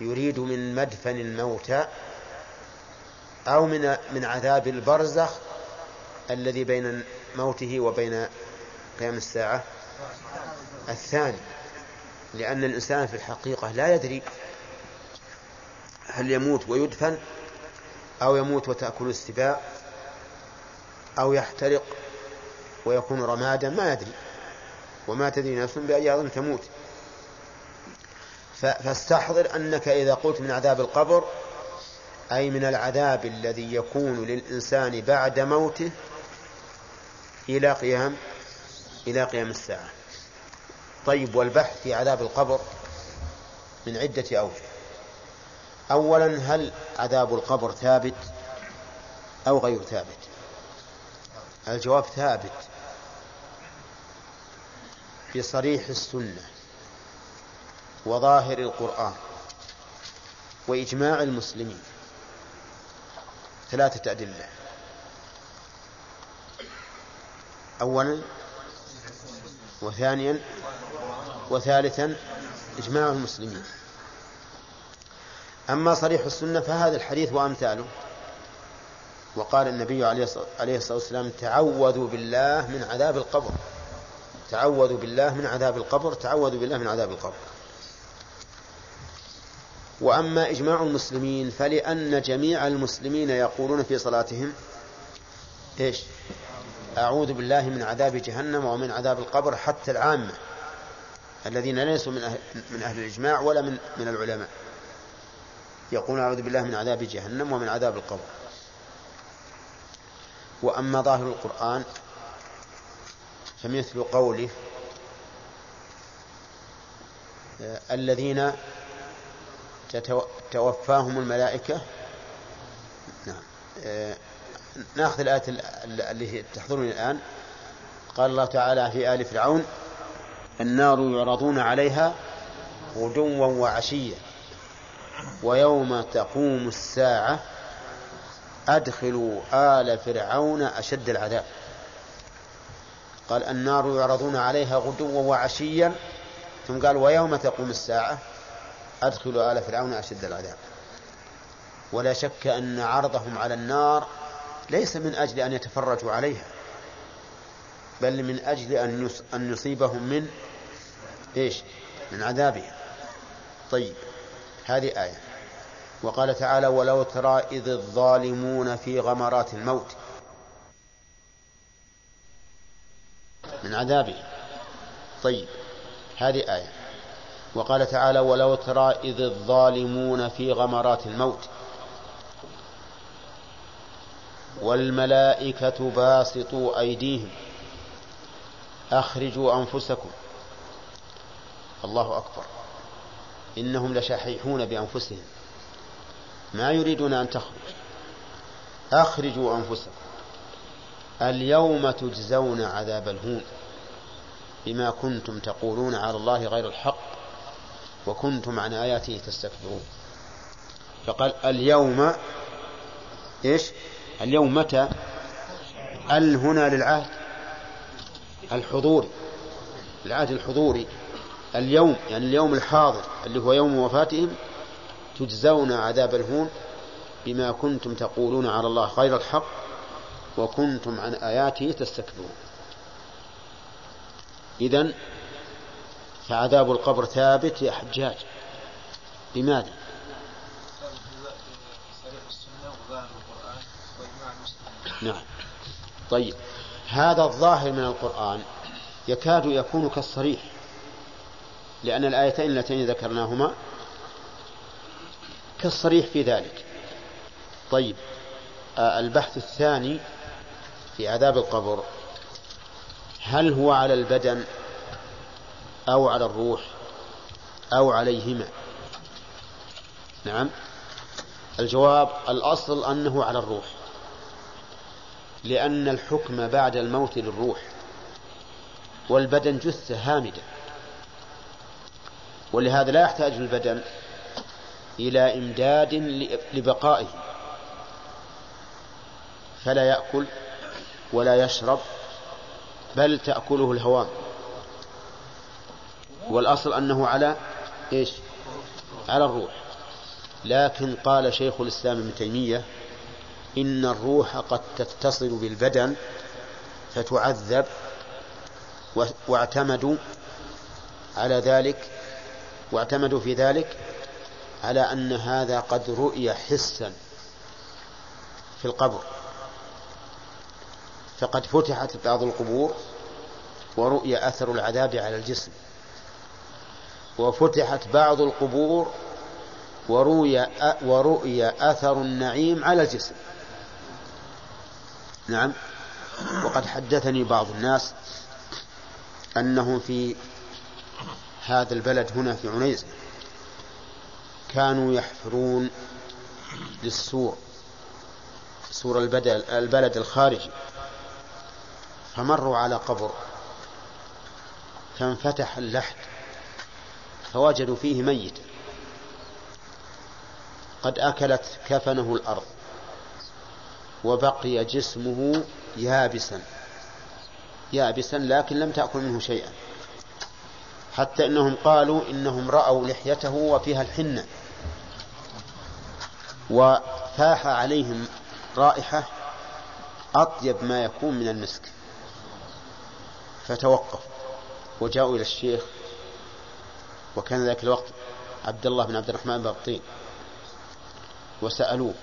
يريد من مدفن الموتى أو من من عذاب البرزخ الذي بين موته وبين قيام الساعة؟ الثاني لأن الإنسان في الحقيقة لا يدري هل يموت ويدفن أو يموت وتأكل السباع أو يحترق ويكون رمادا؟ ما يدري وما تدري نفس بأي أرض تموت. فاستحضر أنك إذا قلت من عذاب القبر أي من العذاب الذي يكون للإنسان بعد موته إلى قيام إلى قيام الساعة. طيب والبحث في عذاب القبر من عدة أوجه. أولا هل عذاب القبر ثابت أو غير ثابت؟ الجواب ثابت. في صريح السنة وظاهر القرآن وإجماع المسلمين. ثلاثة أدلة. أولا وثانيا وثالثا إجماع المسلمين. أما صريح السنة فهذا الحديث وأمثاله. وقال النبي عليه الصلاة والسلام تعوذوا بالله من عذاب القبر. تعوذوا بالله من عذاب القبر تعوذوا بالله من عذاب القبر. وأما إجماع المسلمين فلأن جميع المسلمين يقولون في صلاتهم إيش؟ أعوذ بالله من عذاب جهنم ومن عذاب القبر حتى العامة الذين ليسوا من أهل, من أهل الإجماع ولا من من العلماء. يقول أعوذ بالله من عذاب جهنم ومن عذاب القبر. وأما ظاهر القرآن فمثل قوله الذين توفاهم الملائكة نعم ناخذ الآية اللي تحضرني الآن. قال الله تعالى في آل فرعون النار يعرضون عليها غدوا وعشيا. ويوم تقوم الساعة أدخلوا آل فرعون أشد العذاب. قال النار يعرضون عليها غدوا وعشيا. ثم قال ويوم تقوم الساعة أدخلوا آل فرعون أشد العذاب. ولا شك أن عرضهم على النار ليس من أجل أن يتفرجوا عليها بل من أجل أن يصيبهم من إيش؟ من عذابها طيب. هذه آية. وقال تعالى ولو ترى إذ الظالمون في غمرات الموت من عذابه. طيب هذه آية. وقال تعالى ولو ترى إذ الظالمون في غمرات الموت والملائكة باسطوا أيديهم. أخرجوا أنفسكم. الله أكبر. إنهم لشحيحون بأنفسهم. ما يريدون أن تخرج. أخرجوا أنفسكم. اليوم تجزون عذاب الهون بما كنتم تقولون على الله غير الحق وكنتم عن آياته تستكبرون. فقال اليوم إيش؟ اليوم متى؟ ال هنا للعهد. الحضوري. العهد الحضوري. اليوم يعني اليوم الحاضر اللي هو يوم وفاتهم تجزون عذاب الهون بما كنتم تقولون على الله غير الحق وكنتم عن آياته تستكبرون. إذن فعذاب القبر ثابت يا حجاج. لماذا؟ نعم. طيب. هذا الظاهر من القرآن يكاد يكون كالصريح. لأن الآيتين اللتين ذكرناهما كالصريح في ذلك. طيب آه البحث الثاني في عذاب القبر. هل هو على البدن أو على الروح أو عليهما؟ نعم. الجواب الأصل أنه على الروح. لأن الحكم بعد الموت للروح والبدن جثة هامدة. ولهذا لا يحتاج البدن إلى إمداد لبقائه فلا يأكل ولا يشرب بل تأكله الهوام. والأصل أنه على إيش؟ على الروح. لكن قال شيخ الإسلام ابن تيمية إن الروح قد تتصل بالبدن فتعذب واعتمدوا على ذلك واعتمدوا في ذلك على أن هذا قد رؤي حسا في القبر. فقد فتحت بعض القبور ورؤي أثر العذاب على الجسم. وفتحت بعض القبور ورؤي ورؤي أثر النعيم على الجسم. نعم. وقد حدثني بعض الناس أنهم في هذا البلد هنا في عنيزة كانوا يحفرون للسور سور البلد, البلد الخارجي فمروا على قبر فانفتح اللحد فوجدوا فيه ميتا قد أكلت كفنه الأرض وبقي جسمه يابسا يابسا لكن لم تأكل منه شيئا. حتى إنهم قالوا إنهم رأوا لحيته وفيها الحنة. وفاح عليهم رائحة أطيب ما يكون من المسك. فتوقف وجاءوا إلى الشيخ وكان ذاك الوقت عبد الله بن عبد الرحمن بن وسألوه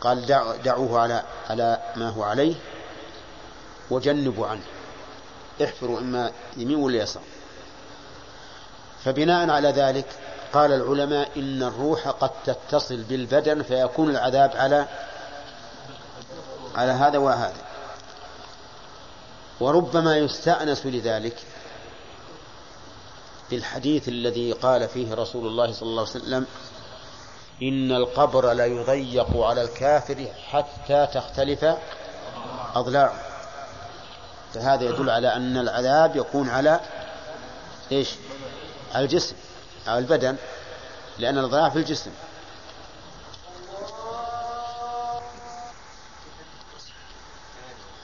قال دع دعوه على على ما هو عليه وجنبوا عنه احفروا إما يمين ولا يسار. فبناء على ذلك قال العلماء إن الروح قد تتصل بالبدن فيكون العذاب على على هذا وهذا. وربما يستأنس لذلك بالحديث الذي قال فيه رسول الله صلى الله عليه وسلم إن القبر لا يضيق على الكافر حتى تختلف أضلاعه. فهذا يدل على أن العذاب يكون على إيش؟ الجسم على البدن لأن الضياع في الجسم.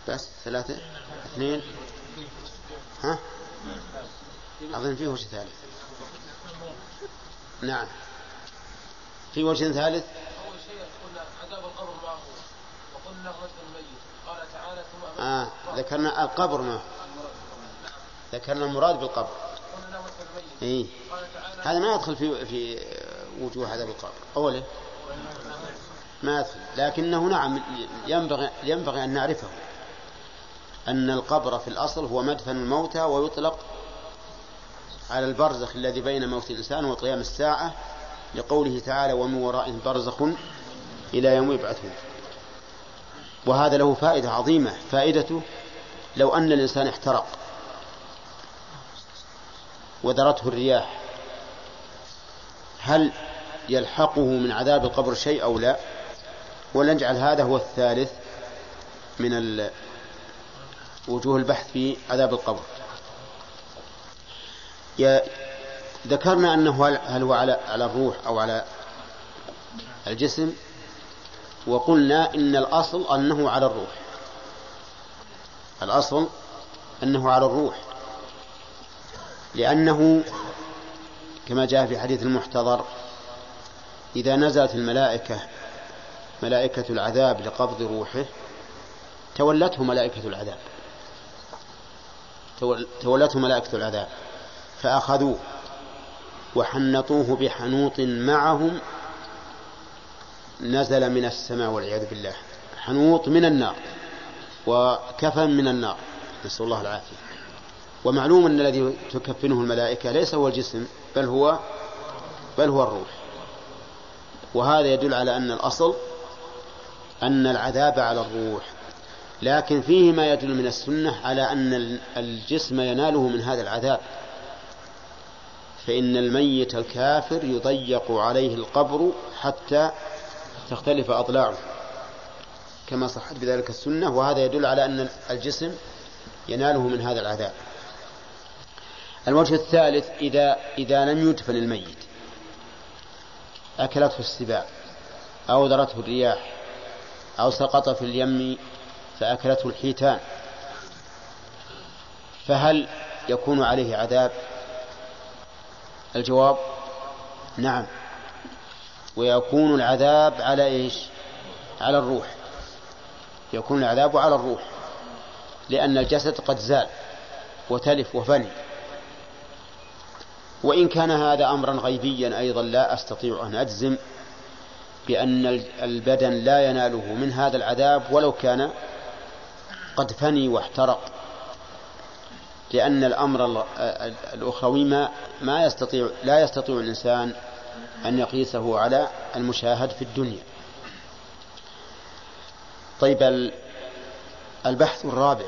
بس ثلاثة اثنين. ها؟ أظن فيه وجه ثالث. نعم. في وجه ثالث؟ أول شيء قلنا عذاب القبر ما هو. وقلنا رجل الميت قال تعالى ثم آه ذكرنا القبر ما ذكرنا المراد بالقبر. إيه؟ هذا ما يدخل في في وجوه عذاب القبر أوله ما يدخل. لكنه نعم ينبغي ينبغي أن نعرفه. أن القبر في الأصل هو مدفن الموتى ويطلق على البرزخ الذي بين موت الإنسان وقيام الساعة لقوله تعالى ومن ورائهم برزخ إلى يوم يبعثون. وهذا له فائدة عظيمة. فائدته لو أن الإنسان احترق. وذرته الرياح. هل يلحقه من عذاب القبر شيء أو لا؟ ولنجعل هذا هو الثالث من وجوه البحث في عذاب القبر. ذكرنا أنه هل هو على على الروح أو على الجسم؟ وقلنا إن الأصل أنه على الروح. الأصل أنه على الروح. لأنه كما جاء في حديث المحتضر إذا نزلت الملائكة ملائكة العذاب لقبض روحه تولته ملائكة العذاب. تولته ملائكة العذاب. فأخذوه وحنطوه بحنوط معهم نزل من السماء والعياذ بالله. حنوط من النار وكفن من النار. نسأل الله العافية. ومعلوم أن الذي تكفنه الملائكة ليس هو الجسم بل هو بل هو الروح. وهذا يدل على أن الأصل أن العذاب على الروح. لكن فيه ما يدل من السنة على أن الجسم يناله من هذا العذاب. فإن الميت الكافر يضيق عليه القبر حتى تختلف أضلاعه. كما صحت بذلك السنة وهذا يدل على أن الجسم يناله من هذا العذاب. الوجه الثالث إذا إذا لم يدفن الميت. أكلته السباع أو ذرته الرياح أو سقط في اليم فأكلته الحيتان. فهل يكون عليه عذاب؟ الجواب نعم. ويكون العذاب على إيش؟ على الروح. يكون العذاب على الروح. لأن الجسد قد زال وتلف وفني. وإن كان هذا أمرا غيبيا أيضا لا أستطيع أن أجزم بأن البدن لا يناله من هذا العذاب ولو كان قد فني واحترق. لأن الأمر الأخروي ما, ما يستطيع لا يستطيع الإنسان أن يقيسه على المشاهد في الدنيا. طيب البحث الرابع.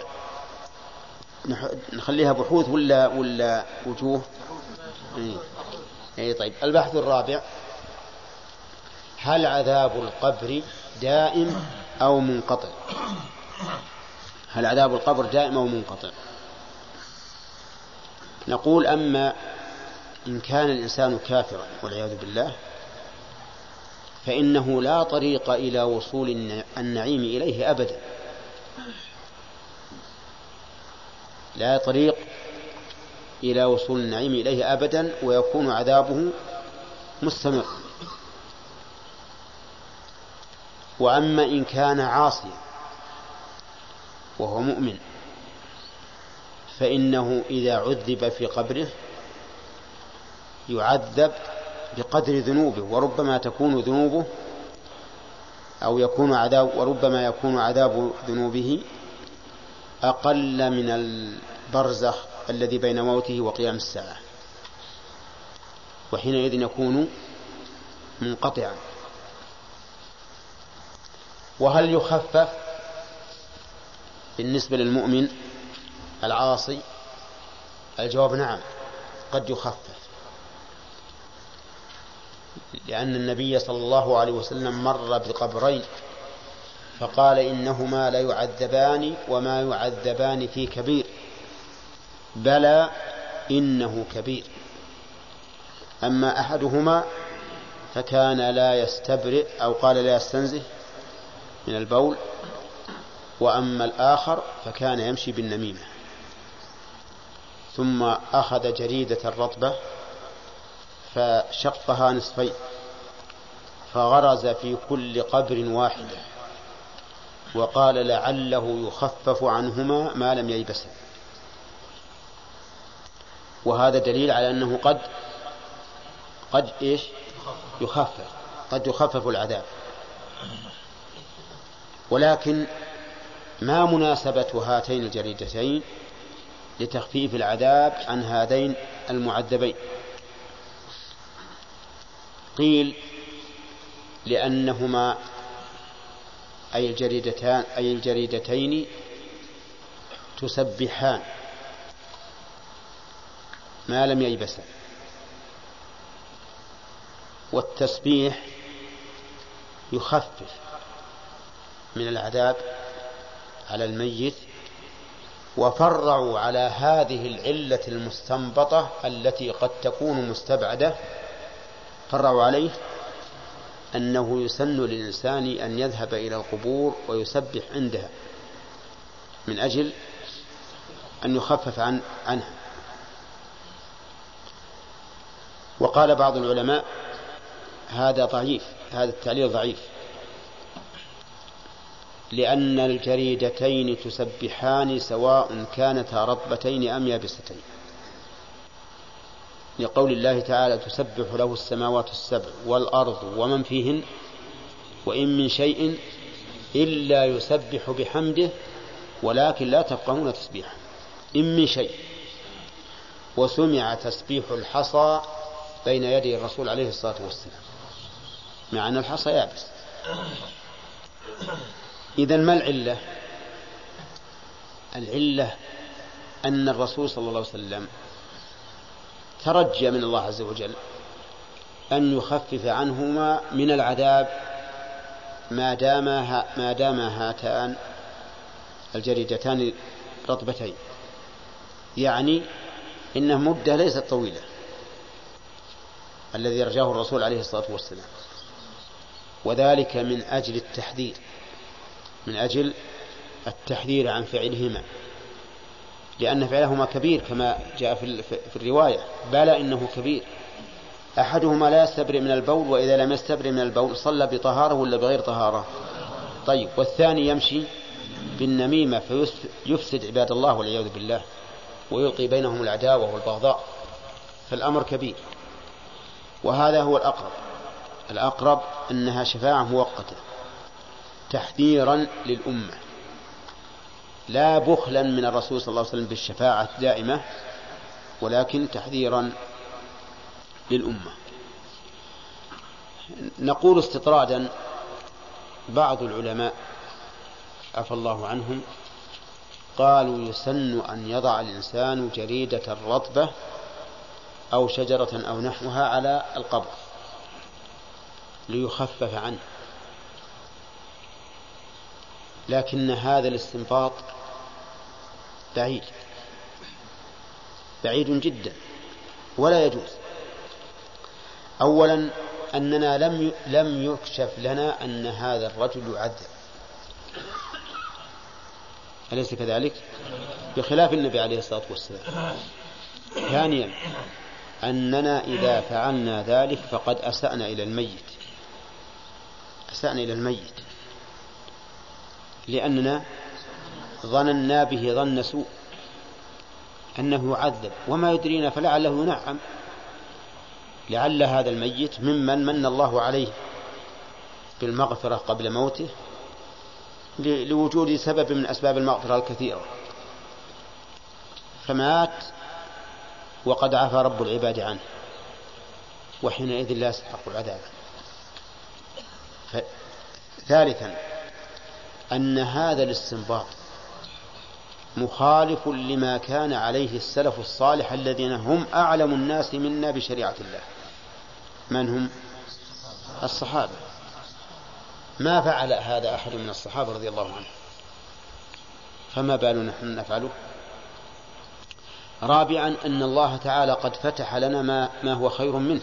نخليها بحوث ولا ولا وجوه؟ اي إيه طيب البحث الرابع هل عذاب القبر دائم أو منقطع؟ هل عذاب القبر دائم أو منقطع؟ نقول أما إن كان الإنسان كافرا والعياذ بالله فإنه لا طريق إلى وصول النعيم إليه أبدا لا طريق إلى وصول النعيم إليه أبدا ويكون عذابه مستمر. وأما إن كان عاصيا وهو مؤمن فإنه إذا عذب في قبره يعذب بقدر ذنوبه وربما تكون ذنوبه أو يكون عذاب وربما يكون عذاب ذنوبه أقل من البرزخ الذي بين موته وقيام الساعة. وحينئذ يكون منقطعا. وهل يخفف بالنسبة للمؤمن العاصي؟ الجواب نعم قد يخفف. لأن النبي صلى الله عليه وسلم مر بقبرين فقال إنهما ليعذبان وما يعذبان في كبير. بلى إنه كبير. أما أحدهما فكان لا يستبرئ أو قال لا يستنزه من البول وأما الآخر فكان يمشي بالنميمة. ثم أخذ جريدة رطبة فشقها نصفين فغرز في كل قبر واحدة وقال لعله يخفف عنهما ما لم ييبسا وهذا دليل على أنه قد قد إيش؟ يخفف قد يخفف العذاب. ولكن ما مناسبة هاتين الجريدتين لتخفيف العذاب عن هذين المعذبين؟ قيل لأنهما أي الجريدتان أي الجريدتين تسبحان. ما لم ييبسا والتسبيح يخفف من العذاب على الميت. وفرعوا على هذه العلة المستنبطة التي قد تكون مستبعدة. فرعوا عليه أنه يسن للإنسان أن يذهب إلى القبور ويسبح عندها من أجل أن يخفف عن عنها. وقال بعض العلماء هذا ضعيف هذا التعليل ضعيف. لأن الجريدتين تسبحان سواء كانتا رطبتين أم يابستين. لقول الله تعالى تسبح له السماوات السبع والأرض ومن فيهن وإن من شيء إلا يسبح بحمده ولكن لا تفقهون تسبيحه. إن من شيء. وسمع تسبيح الحصى بين يدي الرسول عليه الصلاة والسلام مع أن الحصى يابس. إذا ما العلة؟ العلة أن الرسول صلى الله عليه وسلم ترجى من الله عز وجل أن يخفف عنهما من العذاب ما دام ما دام هاتان الجريدتان رطبتين. يعني إنها مدة ليست طويلة. الذي رجاه الرسول عليه الصلاة والسلام. وذلك من أجل التحذير من أجل التحذير عن فعلهما. لأن فعلهما كبير كما جاء في الرواية. بلى إنه كبير. أحدهما لا يستبرئ من البول وإذا لم يستبرئ من البول صلى بطهارة ولا بغير طهارة؟ طيب والثاني يمشي بالنميمة فيفسد عباد الله والعياذ بالله ويلقي بينهم العداوة والبغضاء. فالأمر كبير. وهذا هو الأقرب. الأقرب أنها شفاعة مؤقتة تحذيرا للأمة. لا بخلا من الرسول صلى الله عليه وسلم بالشفاعة الدائمة ولكن تحذيرا للأمة. نقول استطرادا بعض العلماء عفى الله عنهم قالوا يسن أن يضع الإنسان جريدة رطبة أو شجرة أو نحوها على القبر ليخفف عنه. لكن هذا الاستنباط بعيد. بعيد جدا. ولا يجوز. أولا أننا لم لم يكشف لنا أن هذا الرجل يعذب أليس كذلك؟ بخلاف النبي عليه الصلاة والسلام. ثانيا أننا إذا فعلنا ذلك فقد أسأنا إلى الميت. أسأنا إلى الميت. لأننا ظننا به ظن سوء. أنه يعذب وما يدرينا فلعله ينعم. لعل هذا الميت ممن من الله عليه بالمغفرة قبل موته لوجود سبب من أسباب المغفرة الكثيرة. فمات وقد عفى رب العباد عنه. وحينئذ لا يستحق العذاب. ثالثا أن هذا الاستنباط مخالف لما كان عليه السلف الصالح الذين هم أعلم الناس منا بشريعة الله. من هم؟ الصحابة. ما فعل هذا أحد من الصحابة رضي الله عنه؟ فما بالنا نحن نفعله؟ رابعا أن الله تعالى قد فتح لنا ما, ما هو خير منه.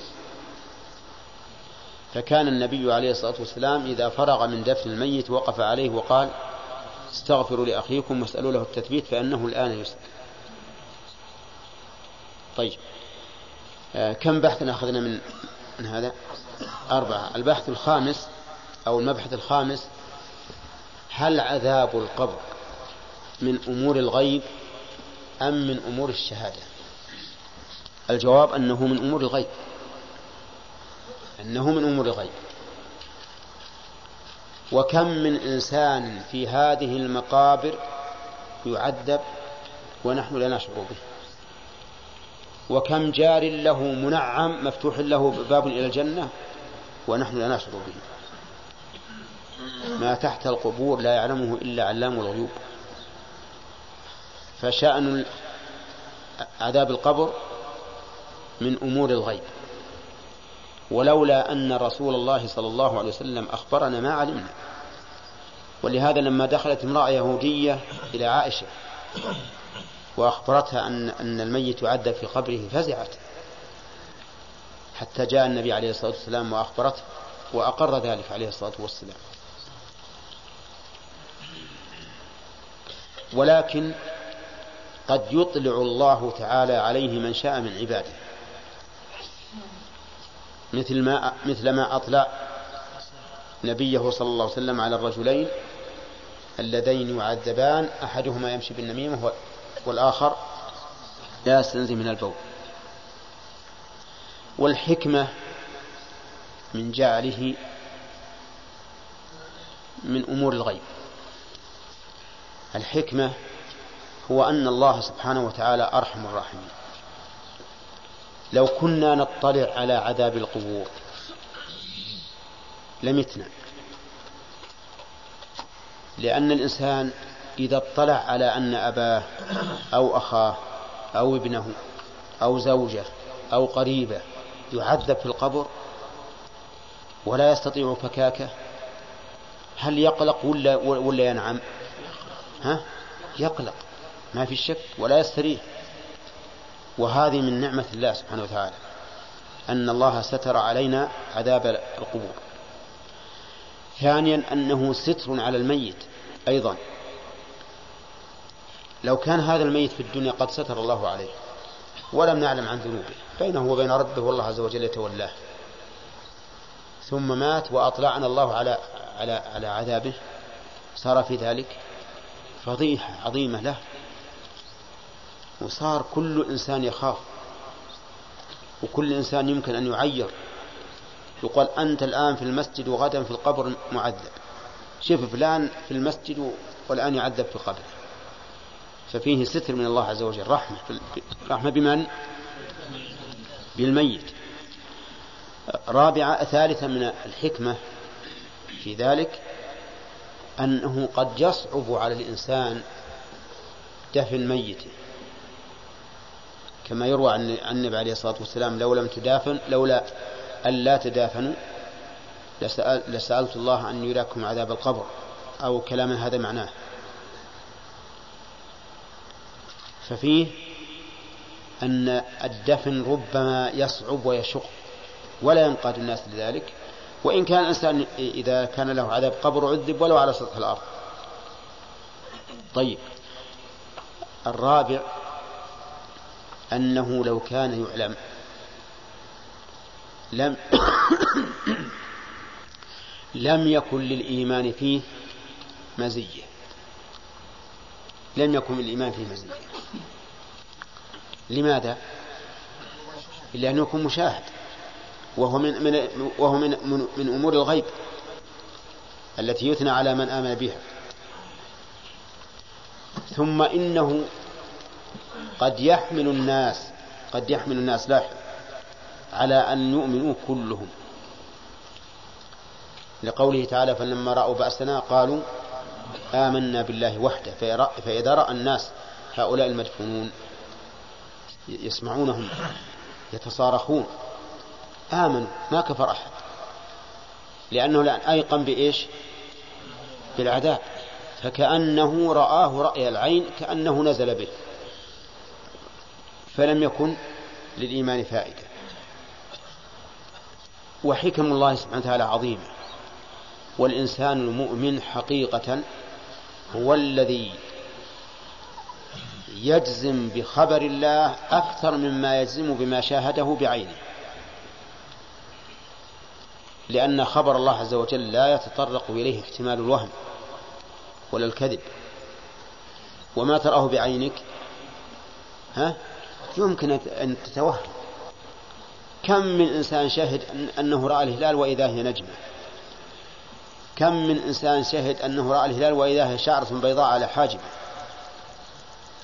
فكان النبي عليه الصلاة والسلام إذا فرغ من دفن الميت وقف عليه وقال استغفروا لأخيكم واسألوا له التثبيت فإنه الآن يسأل. طيب. آه كم بحثا أخذنا من, من هذا؟ أربعة. البحث الخامس أو المبحث الخامس هل عذاب القبر من أمور الغيب أم من أمور الشهادة؟ الجواب أنه من أمور الغيب. أنه من أمور الغيب. وكم من إنسان في هذه المقابر يعذب ونحن لا نشعر به؟ وكم جار له منعم مفتوح له باب إلى الجنة ونحن لا نشعر به؟ ما تحت القبور لا يعلمه إلا علام الغيوب. فشأن عذاب القبر من أمور الغيب. ولولا أن رسول الله صلى الله عليه وسلم أخبرنا ما علمنا. ولهذا لما دخلت امرأة يهودية إلى عائشة وأخبرتها أن أن الميت يعذب في قبره فزعت. حتى جاء النبي عليه الصلاة والسلام وأخبرته وأقر ذلك عليه الصلاة والسلام. ولكن قد يطلع الله تعالى عليه من شاء من عباده. مثل ما مثل ما أطلع نبيه صلى الله عليه وسلم على الرجلين اللذين يعذبان أحدهما يمشي بالنميمة والآخر لا يستنزي من البول. والحكمة من جعله من أمور الغيب. الحكمة هو أن الله سبحانه وتعالى أرحم الراحمين لو كنا نطلع على عذاب القبور لمتنا لأن الإنسان إذا اطلع على أن أباه أو أخاه أو ابنه أو زوجة أو قريبة يعذب في القبر ولا يستطيع فكاكة هل يقلق ولا ولا ينعم؟ ها؟ يقلق ما في شك ولا يستريح وهذه من نعمة الله سبحانه وتعالى أن الله ستر علينا عذاب القبور. ثانيا أنه ستر على الميت أيضا. لو كان هذا الميت في الدنيا قد ستر الله عليه ولم نعلم عن ذنوبه بينه وبين ربه والله عز وجل يتولاه. ثم مات وأطلعنا الله على على على عذابه. صار في ذلك فضيحة عظيمة له. وصار كل إنسان يخاف وكل إنسان يمكن أن يعير. يقال أنت الآن في المسجد وغدا في القبر معذب. شوف فلان في المسجد والآن يعذب في القبر. ففيه ستر من الله عز وجل. رحمة. رحمة بمن؟ بالميت. رابعة ثالثة من الحكمة في ذلك أنه قد يصعب على الإنسان دفن ميته. كما يروى عن النبي عليه الصلاة والسلام لو لم تدافن لولا ألا تدافنوا لسأل لسألت الله أن يراكم عذاب القبر أو كلاما هذا معناه. ففيه أن الدفن ربما يصعب ويشق ولا ينقاد الناس لذلك وإن كان الإنسان إذا كان له عذاب قبر عذب ولو على سطح الأرض. طيب الرابع أنه لو كان يعلم. لم لم يكن للإيمان فيه مزية. لم يكن للإيمان فيه مزية. لماذا؟ لأنه يكون مشاهد. وهو من من وهو من من, من أمور الغيب التي يثنى على من آمن بها. ثم إنه قد يحمل الناس قد يحمل الناس. لاحق على أن يؤمنوا كلهم. لقوله تعالى فلما رأوا بأسنا قالوا آمنا بالله وحده. فإذا رأى الناس هؤلاء المدفونون يسمعونهم يتصارخون. آمنوا ما كفر أحد. لأنه الآن أيقن بإيش؟ بالعذاب. فكأنه رآه رأي العين كأنه نزل به. فلم يكن للإيمان فائدة. وحكم الله سبحانه وتعالى عظيمة والإنسان المؤمن حقيقة هو الذي يجزم بخبر الله أكثر مما يجزم بما شاهده بعينه. لأن خبر الله عز وجل لا يتطرق إليه احتمال الوهم ولا الكذب. وما تراه بعينك ها؟ يمكن أن تتوهم. كم من إنسان شهد أنه رأى الهلال وإذا هي نجمة؟ كم من إنسان شهد أنه رأى الهلال وإذا هي شعرة بيضاء على حاجبه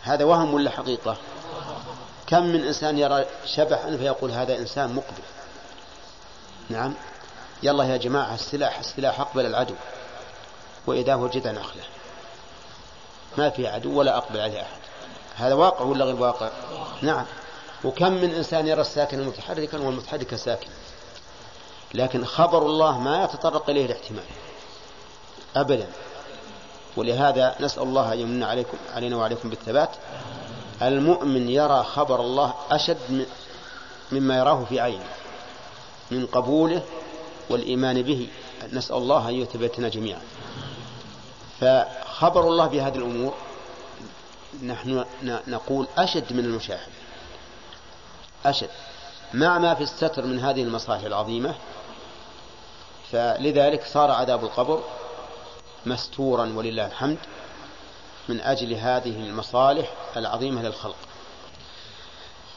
هذا وهم ولا حقيقة؟ كم من إنسان يرى شبحا فيقول هذا إنسان مقبل؟ نعم. يلا يا جماعة السلاح السلاح أقبل العدو وإذا جذع نخلة ما في عدو ولا أقبل عليه أحد. هذا واقع ولا غير واقع؟ نعم. وكم من إنسان يرى الساكن متحركا والمتحرك ساكنا لكن خبر الله ما يتطرق إليه الاحتمال. أبدا. ولهذا نسأل الله أن يمن عليكم علينا وعليكم بالثبات. المؤمن يرى خبر الله أشد مما يراه في عينه. من قبوله والإيمان به. نسأل الله أن يثبتنا جميعا. فخبر الله بهذه الأمور نحن نقول أشد من المشاهد. أشد. مع ما في الستر من هذه المصالح العظيمة فلذلك صار عذاب القبر مستورا ولله الحمد من أجل هذه المصالح العظيمة للخلق.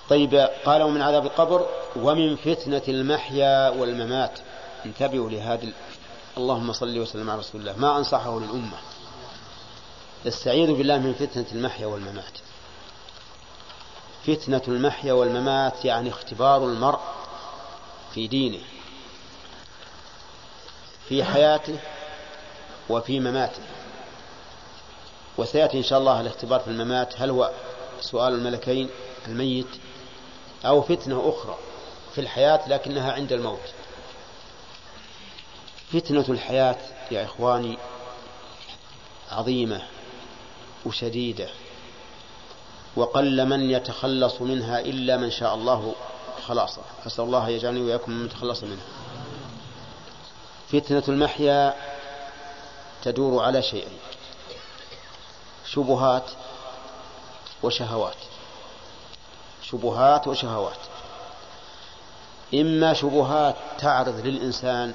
طيب قال ومن عذاب القبر ومن فتنة المحيا والممات. انتبهوا لهذا اللهم صل وسلم على رسول الله. ما أنصحه للأمة. استعيذوا بالله من فتنة المحيا والممات. فتنة المحيا والممات يعني اختبار المرء في دينه في حياته وفي مماته. وسيأتي إن شاء الله الاختبار في الممات هل هو سؤال الملكين الميت أو فتنة أخرى في الحياة لكنها عند الموت؟ فتنة الحياة يا إخواني عظيمة. وشديدة. وقل من يتخلص منها إلا من شاء الله. خلاصه أسأل الله يجعلني وإياكم من يتخلص منها. فتنة المحيا تدور على شيئين شبهات وشهوات. شبهات وشهوات. إما شبهات تعرض للإنسان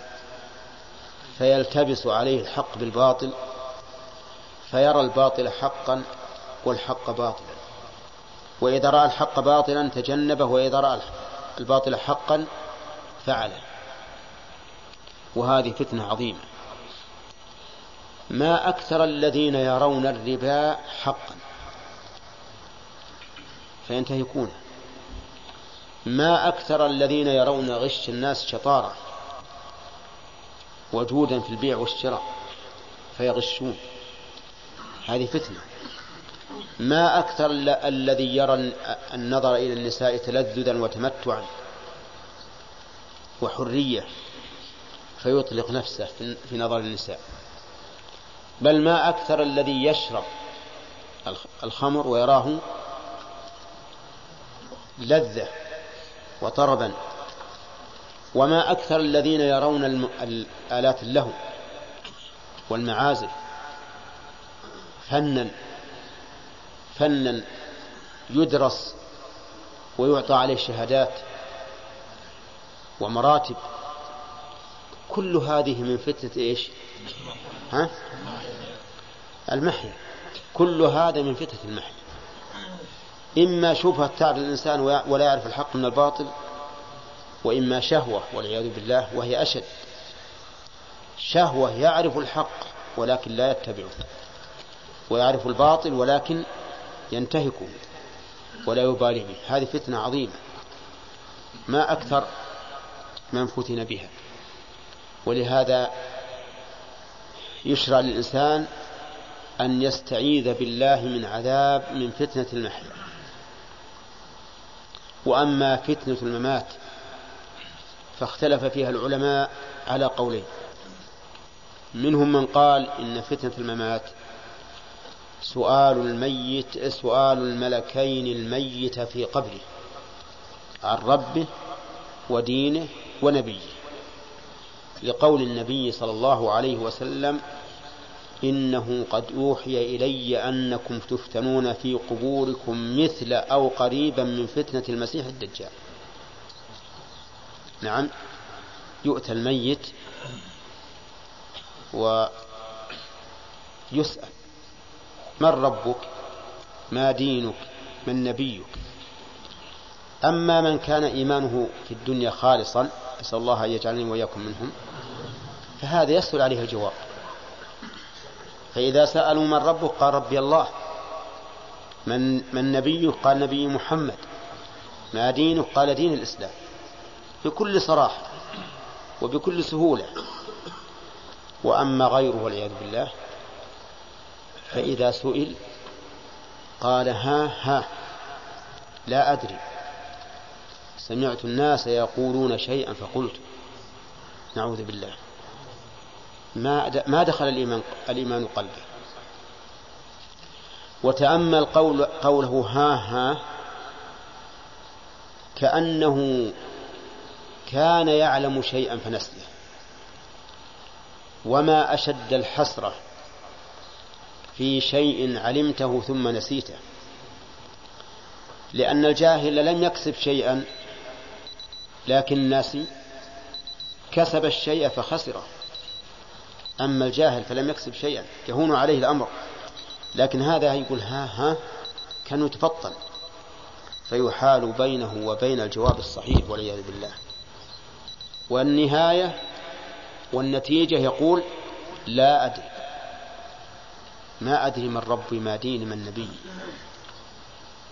فيلتبس عليه الحق بالباطل فيرى الباطل حقا والحق باطلا. وإذا رأى الحق باطلا تجنبه وإذا رأى الباطل حقا فعله. وهذه فتنة عظيمة. ما أكثر الذين يرون الربا حقا. فينتهكونه ما أكثر الذين يرون غش الناس شطارة. وجودا في البيع والشراء. فيغشون. هذه فتنة. ما أكثر الذي يرى النظر إلى النساء تلذذا وتمتعا وحرية فيطلق نفسه في نظر النساء. بل ما أكثر الذي يشرب الخمر ويراه لذة وطربا. وما أكثر الذين يرون الآلات اللهو والمعازف فنا فنا يدرس ويعطى عليه شهادات ومراتب. كل هذه من فتنة إيش؟ ها؟ المحيا. كل هذا من فتنة المحيا. إما شبهة تعرض الإنسان ولا يعرف الحق من الباطل وإما شهوة والعياذ بالله وهي أشد. شهوة يعرف الحق ولكن لا يتبعه. ويعرف الباطل ولكن ينتهكه ولا يبالي به. هذه فتنة عظيمة. ما أكثر من فتن بها. ولهذا يشرع للإنسان أن يستعيذ بالله من عذاب من فتنة المحيا. وأما فتنة الممات فاختلف فيها العلماء على قولين. منهم من قال إن فتنة الممات سؤال الميت سؤال الملكين الميت في قبره. عن ربه ودينه ونبيه. لقول النبي صلى الله عليه وسلم إنه قد أوحي إلي أنكم تفتنون في قبوركم مثل أو قريبا من فتنة المسيح الدجال. نعم. يؤتى الميت ويسأل من ربك؟ ما دينك؟ من نبيك؟ أما من كان إيمانه في الدنيا خالصا أسأل الله أن يجعلني وإياكم منهم. فهذا يسهل عليه الجواب. فإذا سألوا من ربك قال ربي الله. من من نبيك؟ قال نبي محمد. ما دينك؟ قال دين الإسلام. بكل صراحة وبكل سهولة. وأما غيره والعياذ بالله. فإذا سئل قال ها ها لا أدري. سمعت الناس يقولون شيئا فقلت نعوذ بالله. ما ما دخل الإيمان الإيمان قلبه وتأمل قول قوله ها ها كأنه كان يعلم شيئا فنسيه. وما أشد الحسرة في شيء علمته ثم نسيته. لأن الجاهل لم يكسب شيئا لكن ناسي كسب الشيء فخسره. أما الجاهل فلم يكسب شيئا يهون عليه الأمر. لكن هذا يقول ها ها كان يتفطن. فيحال بينه وبين الجواب الصحيح والعياذ بالله. والنهاية والنتيجة يقول لا أدري. ما أدري من ربي ما ديني من نبي.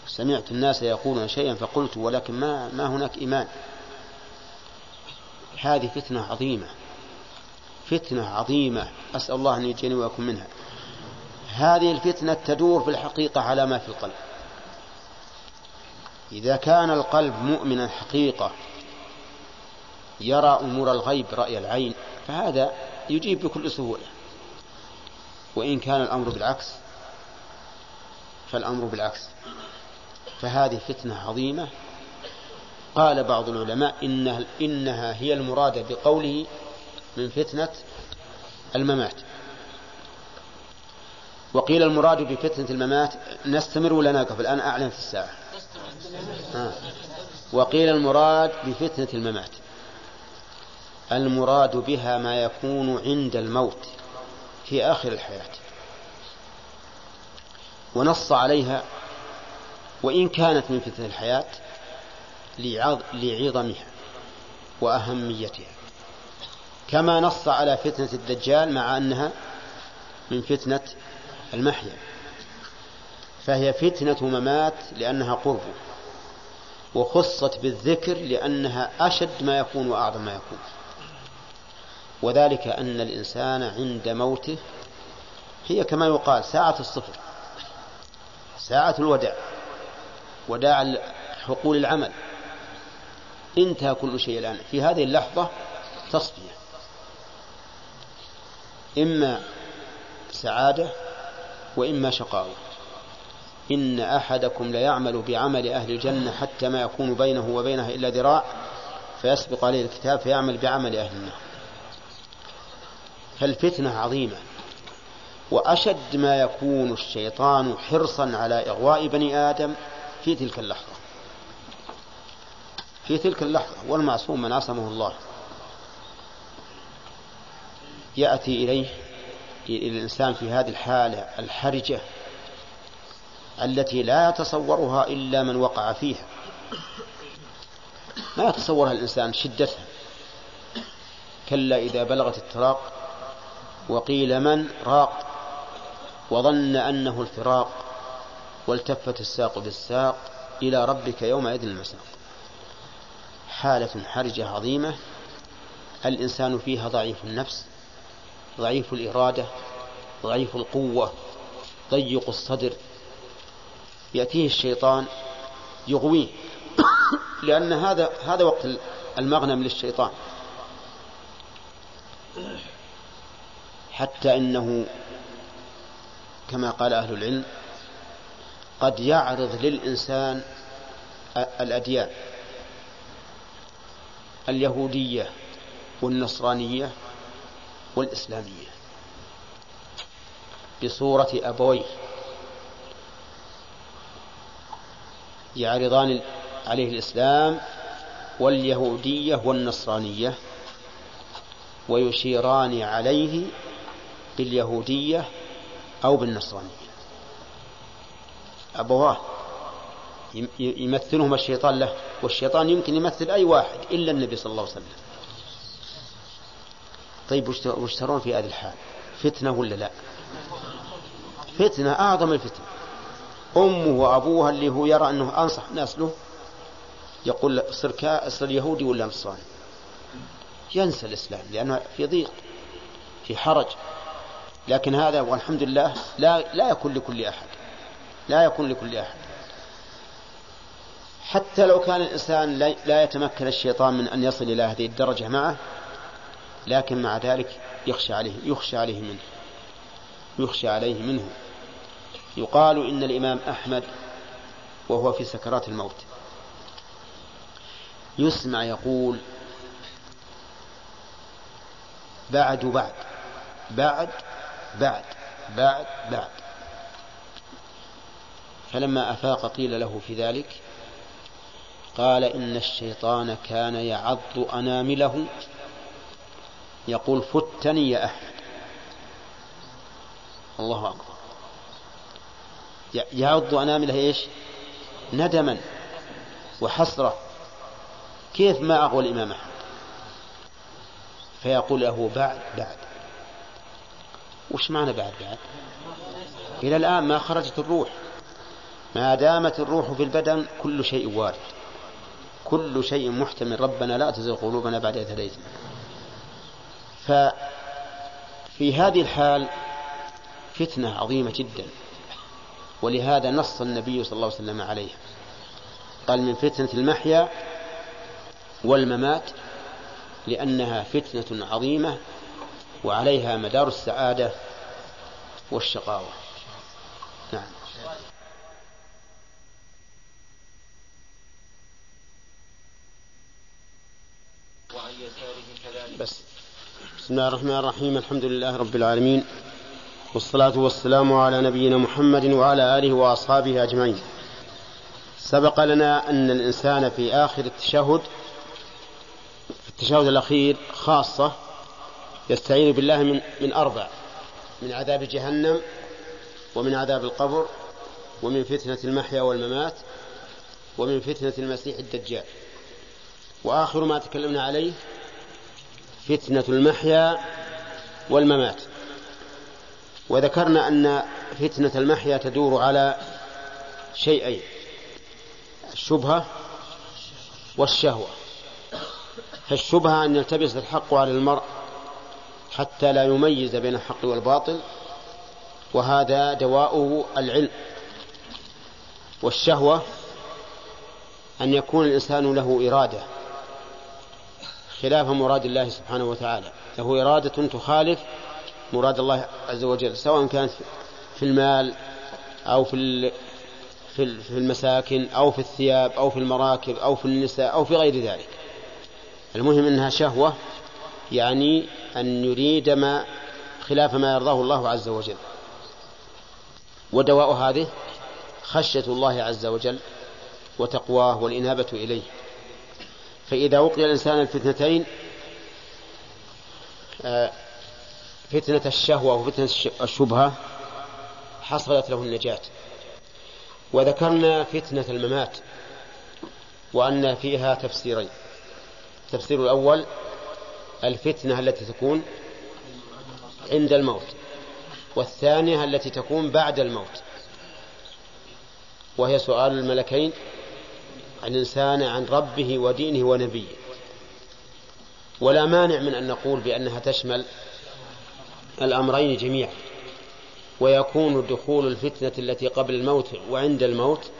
سمعت الناس يقولون شيئا فقلت ولكن ما ما هناك إيمان. هذه فتنة عظيمة. فتنة عظيمة. أسأل الله أن يجيني وأكون منها. هذه الفتنة تدور في الحقيقة على ما في القلب. إذا كان القلب مؤمنا حقيقة يرى أمور الغيب رأي العين فهذا يجيب بكل سهولة. وإن كان الأمر بالعكس فالأمر بالعكس. فهذه فتنة عظيمة. قال بعض العلماء إنها, إنها هي المرادة بقوله من فتنة الممات. وقيل المراد بفتنة الممات نستمر ولا نقف؟ الآن أعلن في الساعة. آه. وقيل المراد بفتنة الممات. المراد بها ما يكون عند الموت. في آخر الحياة. ونص عليها وإن كانت من فتنة الحياة لعظمها وأهميتها. كما نص على فتنة الدجال مع أنها من فتنة المحيا. فهي فتنة ممات لأنها قرب وخصت بالذكر لأنها أشد ما يكون وأعظم ما يكون. وذلك أن الإنسان عند موته هي كما يقال ساعة الصفر ساعة الوداع وداع حقول العمل. انتهى كل شيء الآن. في هذه اللحظة تصفية. إما سعادة وإما شقاوة. إن أحدكم ليعمل بعمل أهل الجنة حتى ما يكون بينه وبينها إلا ذراع فيسبق عليه الكتاب فيعمل بعمل أهل النار. فالفتنة عظيمة. وأشد ما يكون الشيطان حرصا على إغواء بني آدم في تلك اللحظة. في تلك اللحظة والمعصوم من عصمه الله. يأتي إليه إلى الإنسان في هذه الحالة الحرجة التي لا يتصورها إلا من وقع فيها. ما يتصورها الإنسان شدتها. كلا إذا بلغت التراق وقيل من؟ راق. وظن أنه الفراق والتفت الساق بالساق إلى ربك يومئذ المساق. حالة حرجة عظيمة. الإنسان فيها ضعيف النفس ضعيف الإرادة ضعيف القوة ضيق الصدر. يأتيه الشيطان يغويه. لأن هذا هذا وقت المغنم للشيطان. حتى إنه كما قال أهل العلم قد يعرض للإنسان الأديان اليهودية والنصرانية والإسلامية بصورة أبويه يعرضان عليه الإسلام واليهودية والنصرانية ويشيران عليه باليهودية أو بالنصرانية. أبواه يمثلهما الشيطان له والشيطان يمكن يمثل أي واحد إلا النبي صلى الله عليه وسلم. طيب وش ترون في هذه الحال؟ فتنة ولا لا؟ فتنة أعظم الفتنة أمه وأبوها اللي هو يرى أنه أنصح الناس له يقول صر صر يهودي ولا نصراني؟ ينسى الإسلام لأنه في ضيق في حرج. لكن هذا والحمد لله لا لا يكون لكل أحد. لا يكون لكل أحد. حتى لو كان الإنسان لا يتمكن الشيطان من أن يصل إلى هذه الدرجة معه لكن مع ذلك يخشى عليه يخشى عليه منه. يخشى عليه منه. يقال إن الإمام أحمد وهو في سكرات الموت. يسمع يقول بعد بعد بعد بعد بعد بعد. فلما أفاق قيل له في ذلك قال إن الشيطان كان يعض أنامله. يقول فتني يا أحمد. الله أكبر. يعض أنامله إيش؟ ندما وحسرة. كيف ما أغوى الإمام أحمد؟ فيقول له بعد بعد. وش معنى بعد بعد؟ إلى الآن ما خرجت الروح. ما دامت الروح في البدن كل شيء وارد. كل شيء محتمل. ربنا لا تزغ قلوبنا بعد إذ هديتنا ففي هذه الحال فتنة عظيمة جدا. ولهذا نص النبي صلى الله عليه وسلم عليها. قال من فتنة المحيا والممات لأنها فتنة عظيمة وعليها مدار السعادة والشقاوة. نعم. بس. بسم الله الرحمن الرحيم. الحمد لله رب العالمين. والصلاة والسلام على نبينا محمد وعلى آله وأصحابه أجمعين. سبق لنا أن الإنسان في آخر التشهد في التشهد الأخير خاصة يستعين بالله من من أربع من عذاب جهنم ومن عذاب القبر ومن فتنة المحيا والممات ومن فتنة المسيح الدجال. وآخر ما تكلمنا عليه فتنة المحيا والممات. وذكرنا أن فتنة المحيا تدور على شيئين الشبهة والشهوة. فالشبهة أن يلتبس الحق على المرء حتى لا يميز بين الحق والباطل وهذا دواؤه العلم. والشهوة أن يكون الإنسان له إرادة خلاف مراد الله سبحانه وتعالى. له إرادة تخالف مراد الله عز وجل سواء كانت في المال أو في في المساكن أو في الثياب أو في المراكب أو في النساء أو في غير ذلك. المهم أنها شهوة يعني أن يريد ما خلاف ما يرضاه الله عز وجل. ودواء هذه خشية الله عز وجل وتقواه والإنابة إليه. فإذا وقي الإنسان الفتنتين آه، فتنة الشهوة وفتنة الشبهة حصلت له النجاة. وذكرنا فتنة الممات وأن فيها تفسيرين. التفسير الأول الفتنة التي تكون عند الموت والثانية التي تكون بعد الموت. وهي سؤال الملكين عن الإنسان عن ربه ودينه ونبيه. ولا مانع من أن نقول بأنها تشمل الأمرين جميعا. ويكون دخول الفتنة التي قبل الموت وعند الموت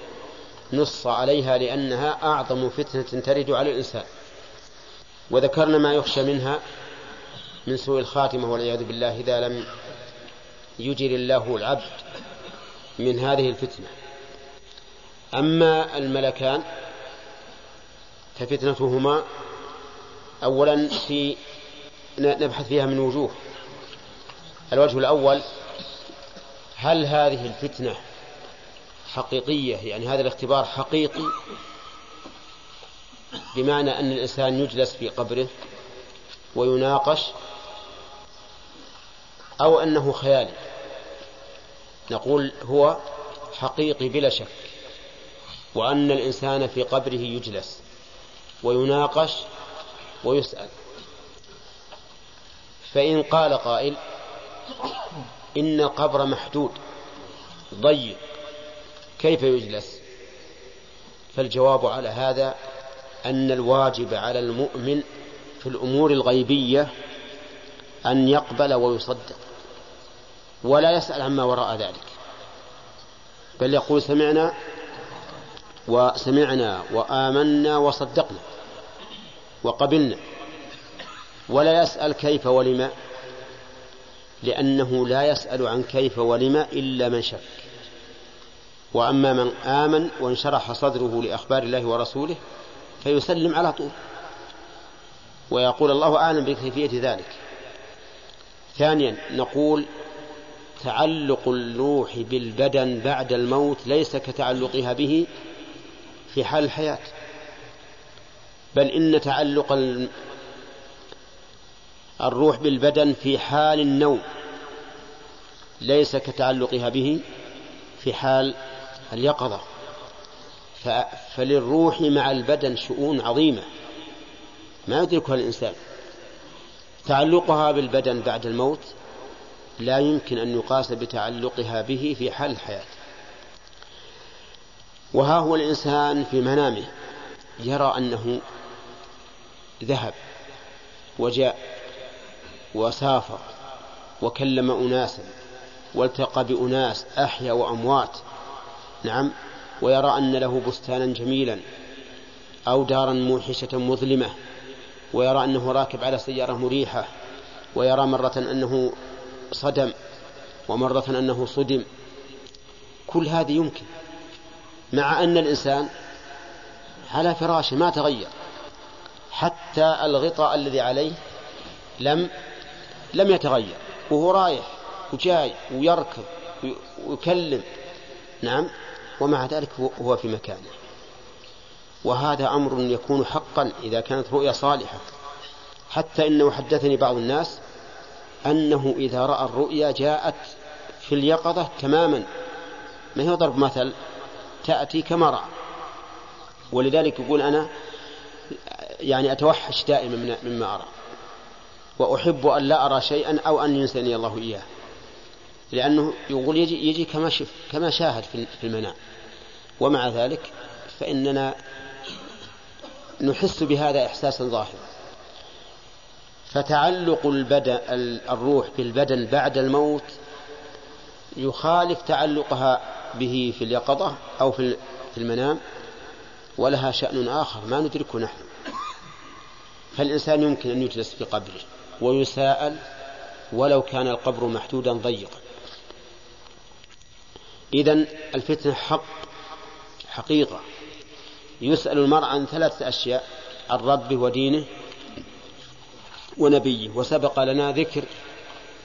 نص عليها لأنها أعظم فتنة ترد على الإنسان. وذكرنا ما يخشى منها من سوء الخاتمة والعياذ بالله إذا لم يجر الله العبد من هذه الفتنة. أما الملكان ففتنتهما أولا في نبحث فيها من وجوه. الوجه الأول هل هذه الفتنة حقيقية؟ يعني هذا الاختبار حقيقي بمعنى أن الإنسان يجلس في قبره ويناقش أو أنه خيالي نقول هو حقيقي بلا شك وأن الإنسان في قبره يجلس ويناقش ويسأل. فإن قال قائل إن القبر محدود ضيق كيف يجلس؟ فالجواب على هذا أن الواجب على المؤمن في الأمور الغيبية أن يقبل ويصدق ولا يسأل عما وراء ذلك. بل يقول سمعنا وسمعنا وآمنا وصدقنا وقبلنا ولا يسأل كيف ولما لأنه لا يسأل عن كيف ولما إلا من شك. وأما من آمن وانشرح صدره لأخبار الله ورسوله فيسلم على طول. ويقول الله أعلم بكيفية ذلك. ثانيا نقول تعلق الروح بالبدن بعد الموت ليس كتعلقها به في حال الحياة. بل إن تعلق الروح بالبدن في حال النوم ليس كتعلقها به في حال اليقظة. فللروح مع البدن شؤون عظيمة. ما يدركها الإنسان. تعلقها بالبدن بعد الموت لا يمكن أن يقاس بتعلقها به في حال الحياة. وها هو الإنسان في منامه. يرى أنه ذهب وجاء وسافر وكلم أناسا والتقى بأناس أحيا وأموات. نعم. ويرى أن له بستانا جميلا أو دارا موحشة مظلمة ويرى أنه راكب على سيارة مريحة ويرى مرة أنه صدم ومرة أنه صدم. كل هذه يمكن مع أن الإنسان على فراشه ما تغير حتى الغطاء الذي عليه لم لم يتغير. وهو رايح وجاي ويركض ويكلم. نعم. ومع ذلك هو في مكانه. وهذا أمر يكون حقا إذا كانت رؤيا صالحة. حتى إنه حدثني بعض الناس أنه إذا رأى الرؤيا جاءت في اليقظة تماما. ما هي ضرب مثل؟ تأتي كما رأى. ولذلك يقول أنا يعني أتوحش دائما مما أرى. وأحب أن لا أرى شيئا أو أن ينساني الله إياه. لأنه يقول يجي, يجي كما شف كما شاهد في المنام. ومع ذلك فإننا نحس بهذا إحساسا ظاهرا. فتعلق البدن الروح بالبدن بعد الموت يخالف تعلقها به في اليقظة أو في المنام ولها شأن آخر ما ندركه نحن. فالإنسان يمكن أن يجلس في قبره ويساءل ولو كان القبر محدودا ضيقا. إذا الفتنة حق حقيقة. يسأل المرء عن ثلاثة أشياء عن ربه ودينه ونبيه. وسبق لنا ذكر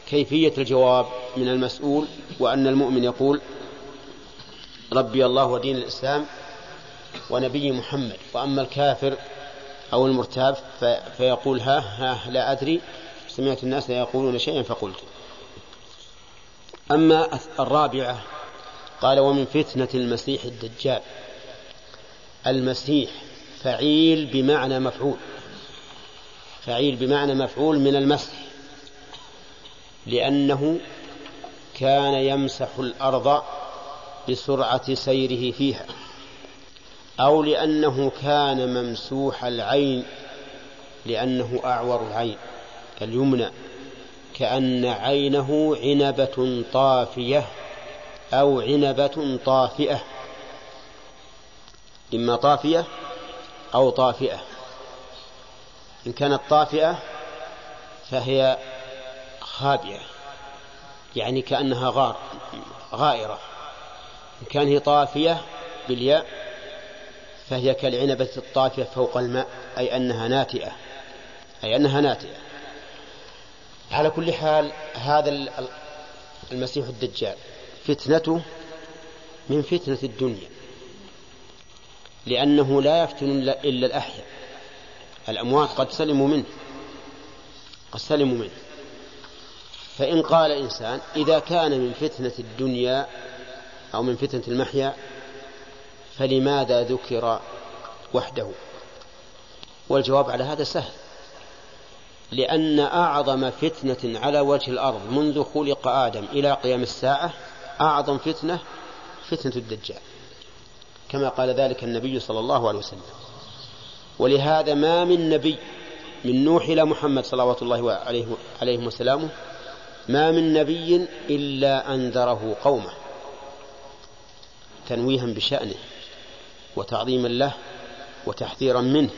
كيفية الجواب من المسؤول وأن المؤمن يقول ربي الله ودين الإسلام ونبي محمد. وأما الكافر أو المرتاب فيقول ها ها لا أدري. سمعت الناس يقولون شيئا فقلت. أما الرابعة قال ومن فتنة المسيح الدجال. المسيح فعيل بمعنى مفعول. فعيل بمعنى مفعول من المسح. لأنه كان يمسح الأرض بسرعة سيره فيها. أو لأنه كان ممسوح العين لأنه أعور العين اليمنى. كأن عينه عنبة طافية أو عنبة طافئة. إما طافية أو طافئة. إن كانت طافئة فهي خابئة يعني كأنها غار غائرة. إن كان هي طافية بالياء فهي كالعنبة الطافية فوق الماء أي أنها ناتئة أي أنها ناتئة. على كل حال هذا المسيح الدجال فتنته من فتنة الدنيا. لأنه لا يفتن إلا الأحياء. الأموات قد سلموا منه. قد سلموا منه. فإن قال إنسان إذا كان من فتنة الدنيا أو من فتنة المحيا فلماذا ذكر وحده؟ والجواب على هذا سهل. لأن أعظم فتنة على وجه الأرض منذ خلق آدم إلى قيام الساعة أعظم فتنة فتنة الدجال. كما قال ذلك النبي صلى الله عليه وسلم. ولهذا ما من نبي من نوح إلى محمد صلوات الله عليه, عليه وسلامه ما من نبي إلا أنذره قومه. تنويها بشأنه وتعظيما له وتحذيرا منه.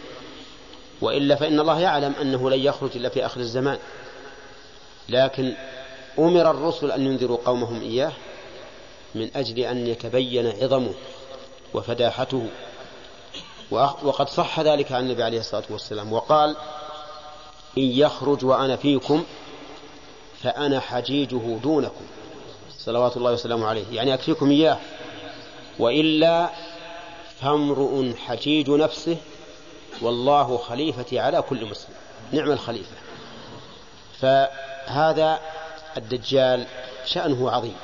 وإلا فإن الله يعلم أنه لن يخرج إلا في آخر الزمان. لكن أمر الرسل أن ينذروا قومهم إياه من أجل أن يتبين عظمه. وفداحته. وقد صح ذلك عن النبي عليه الصلاة والسلام وقال إن يخرج وأنا فيكم فأنا حجيجه دونكم. صلوات الله وسلامه عليه. يعني أكفيكم إياه. وإلا فامرؤ حجيج نفسه والله خليفتي على كل مسلم. نعم الخليفة. فهذا الدجال شأنه عظيم.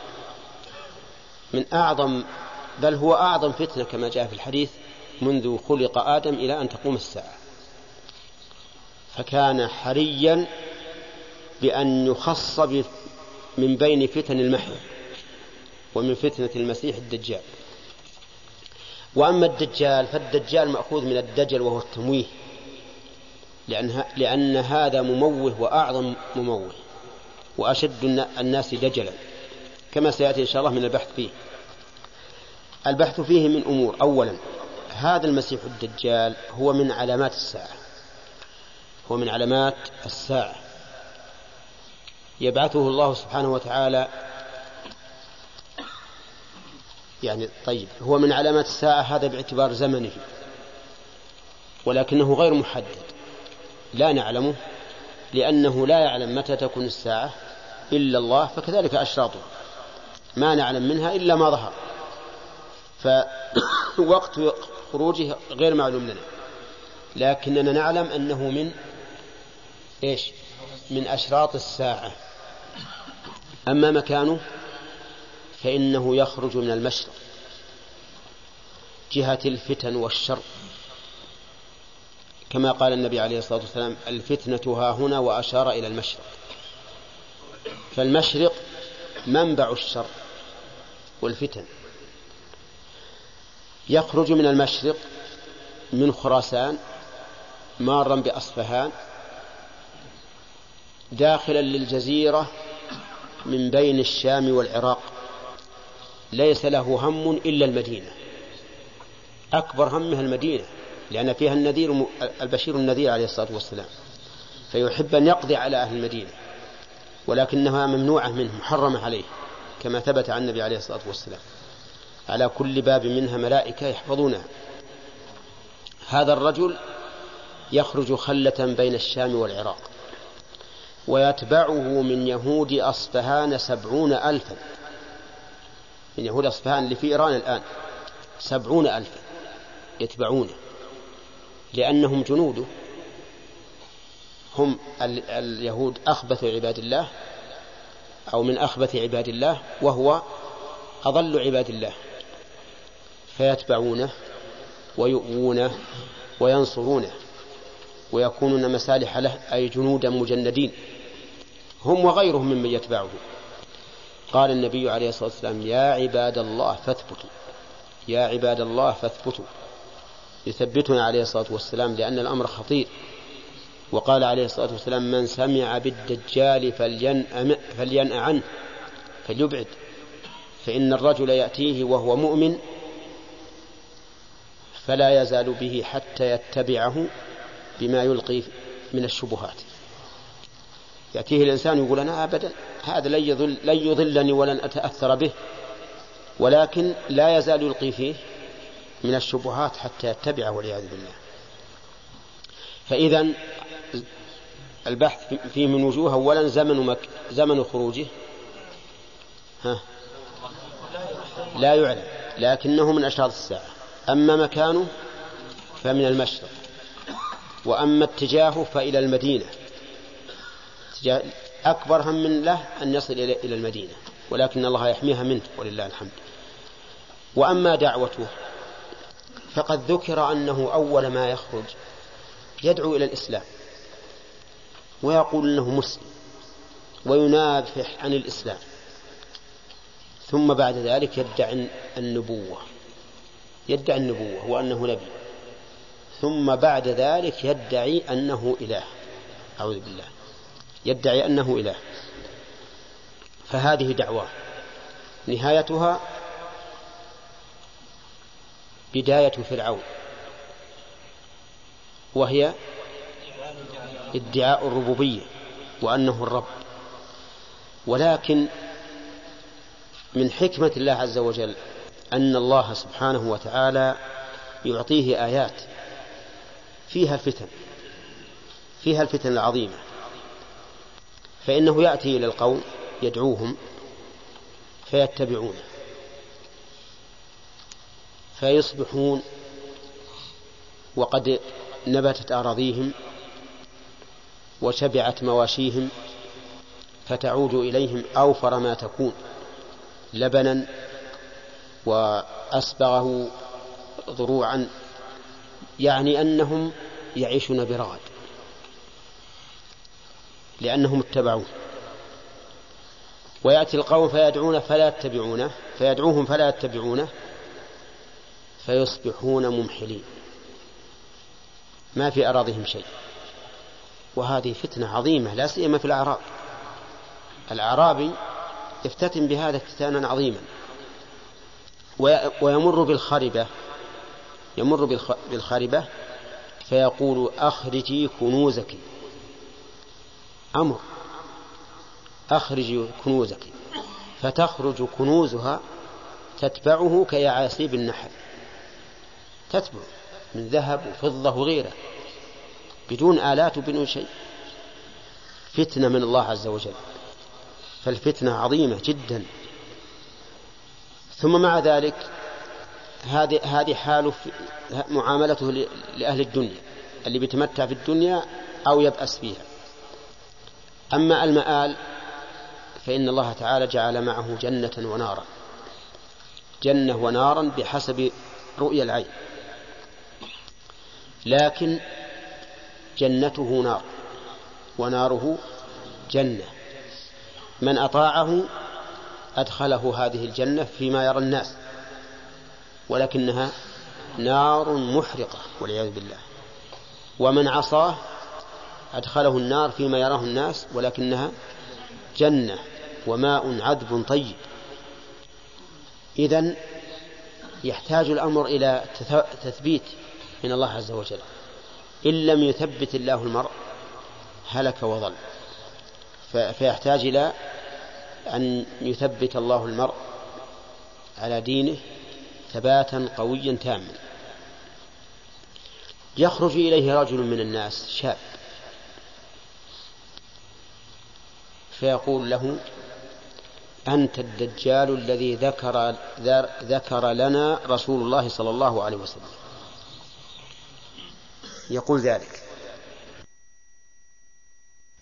من أعظم بل هو أعظم فتنة كما جاء في الحديث منذ خلق آدم إلى أن تقوم الساعة. فكان حريا بأن يخص من بين فتن المحيا ومن فتنة المسيح الدجال. وأما الدجال فالدجال مأخوذ من الدجل وهو التمويه لأن, لأن هذا مموه وأعظم مموه وأشد الناس دجلا كما سيأتي إن شاء الله من البحث فيه. البحث فيه من أمور. أولا هذا المسيح الدجال هو من علامات الساعة. هو من علامات الساعة. يبعثه الله سبحانه وتعالى. يعني طيب هو من علامات الساعة هذا باعتبار زمنه. ولكنه غير محدد. لا نعلمه لأنه لا يعلم متى تكون الساعة إلا الله فكذلك أشراطه. ما نعلم منها إلا ما ظهر. فوقت خروجه غير معلوم لنا. لكننا نعلم أنه من إيش؟ من أشراط الساعة. أما مكانه فإنه يخرج من المشرق جهة الفتن والشر. كما قال النبي عليه الصلاة والسلام الفتنة ها هنا وأشار إلى المشرق. فالمشرق منبع الشر والفتن. يخرج من المشرق من خراسان مارا بأصفهان داخلا للجزيرة من بين الشام والعراق. ليس له هم إلا المدينة. أكبر همها المدينة لأن فيها النذير البشير النذير عليه الصلاة والسلام. فيحب أن يقضي على أهل المدينة ولكنها ممنوعة منه محرمة عليه كما ثبت عن النبي عليه الصلاة والسلام. على كل باب منها ملائكة يحفظونها. هذا الرجل يخرج خلة بين الشام والعراق ويتبعه من يهود أصفهان سبعون ألفا. من يهود أصفهان اللي في إيران الآن سبعون ألفا يتبعونه لأنهم جنوده هم اليهود أخبث عباد الله أو من أخبث عباد الله وهو أضل عباد الله. فيتبعونه ويؤوونه وينصرونه ويكونون مسالح له أي جنودا مجندين. هم وغيرهم ممن يتبعه. قال النبي عليه الصلاة والسلام يا عباد الله فاثبتوا. يا عباد الله فاثبتوا. يثبتنا عليه الصلاة والسلام لأن الأمر خطير. وقال عليه الصلاة والسلام من سمع بالدجال فلينأ, فلينأ عنه فليبعد. فإن الرجل يأتيه وهو مؤمن فلا يزال به حتى يتبعه بما يلقي من الشبهات. يأتيه الإنسان يقول أنا أبدا هذا لن, يضل لن يضلني ولن أتأثر به ولكن لا يزال يلقي فيه من الشبهات حتى يتبعه والعياذ بالله. فإذا البحث فيه من وجوه أولا زمن مك زمن خروجه. ها؟ لا يعلم لكنه من أشراط الساعة. أما مكانه فمن المشرق وأما اتجاهه فإلى المدينة. أكبر هم من له أن يصل إلى المدينة ولكن الله يحميها منه ولله الحمد. وأما دعوته فقد ذكر أنه أول ما يخرج يدعو إلى الإسلام ويقول أنه مسلم وينافح عن الإسلام ثم بعد ذلك يدعي النبوة. يدعي النبوة وأنه نبي. ثم بعد ذلك يدعي أنه إله. أعوذ بالله. يدعي أنه إله. فهذه دعواه نهايتها بداية فرعون. وهي ادعاء الربوبية وأنه الرب. ولكن من حكمة الله عز وجل أن الله سبحانه وتعالى يعطيه آيات فيها الفتن فيها الفتن العظيمة. فإنه يأتي إلى القوم يدعوهم فيتبعونه فيصبحون وقد نبتت أراضيهم وشبعت مواشيهم فتعود إليهم أوفر ما تكون لبنا وأسبغه ضروعا يعني أنهم يعيشون برغد لأنهم اتبعوه. ويأتي القوم فيدعون فلا يتبعونه فيدعوهم فلا يتبعونه فيصبحون ممحلين. ما في أراضيهم شيء. وهذه فتنة عظيمة لا سيما في الأعراب. الأعرابي يفتتن بهذا افتتانا عظيما. ويمر بالخربة. يمر بالخربة. فيقول أخرجي كنوزك. أمر. أخرج كنوزك. فتخرج كنوزها تتبعه كيعاسيب النحل تتبع من ذهب وفضة وغيره. بدون آلات وبدون شيء. فتنة من الله عز وجل. فالفتنة عظيمة جدا. ثم مع ذلك هذه هذه حال معاملته لأهل الدنيا اللي بيتمتع في الدنيا أو يبأس فيها أما المآل فإن الله تعالى جعل معه جنة ونارا. جنة ونارا بحسب رؤيا العين. لكن جنته نار وناره جنة. من أطاعه أدخله هذه الجنة فيما يرى الناس ولكنها نار محرقة والعياذ بالله. ومن عصاه أدخله النار فيما يراه الناس ولكنها جنة وماء عذب طيب. إذن يحتاج الأمر إلى تثبيت من الله عز وجل. إن لم يثبت الله المرء هلك وضل فيحتاج إلى أن يثبت الله المرء على دينه ثباتا قويا تاما. يخرج إليه رجل من الناس شاب. فيقول له أنت الدجال الذي ذكر ذكر لنا رسول الله صلى الله عليه وسلم. يقول ذلك.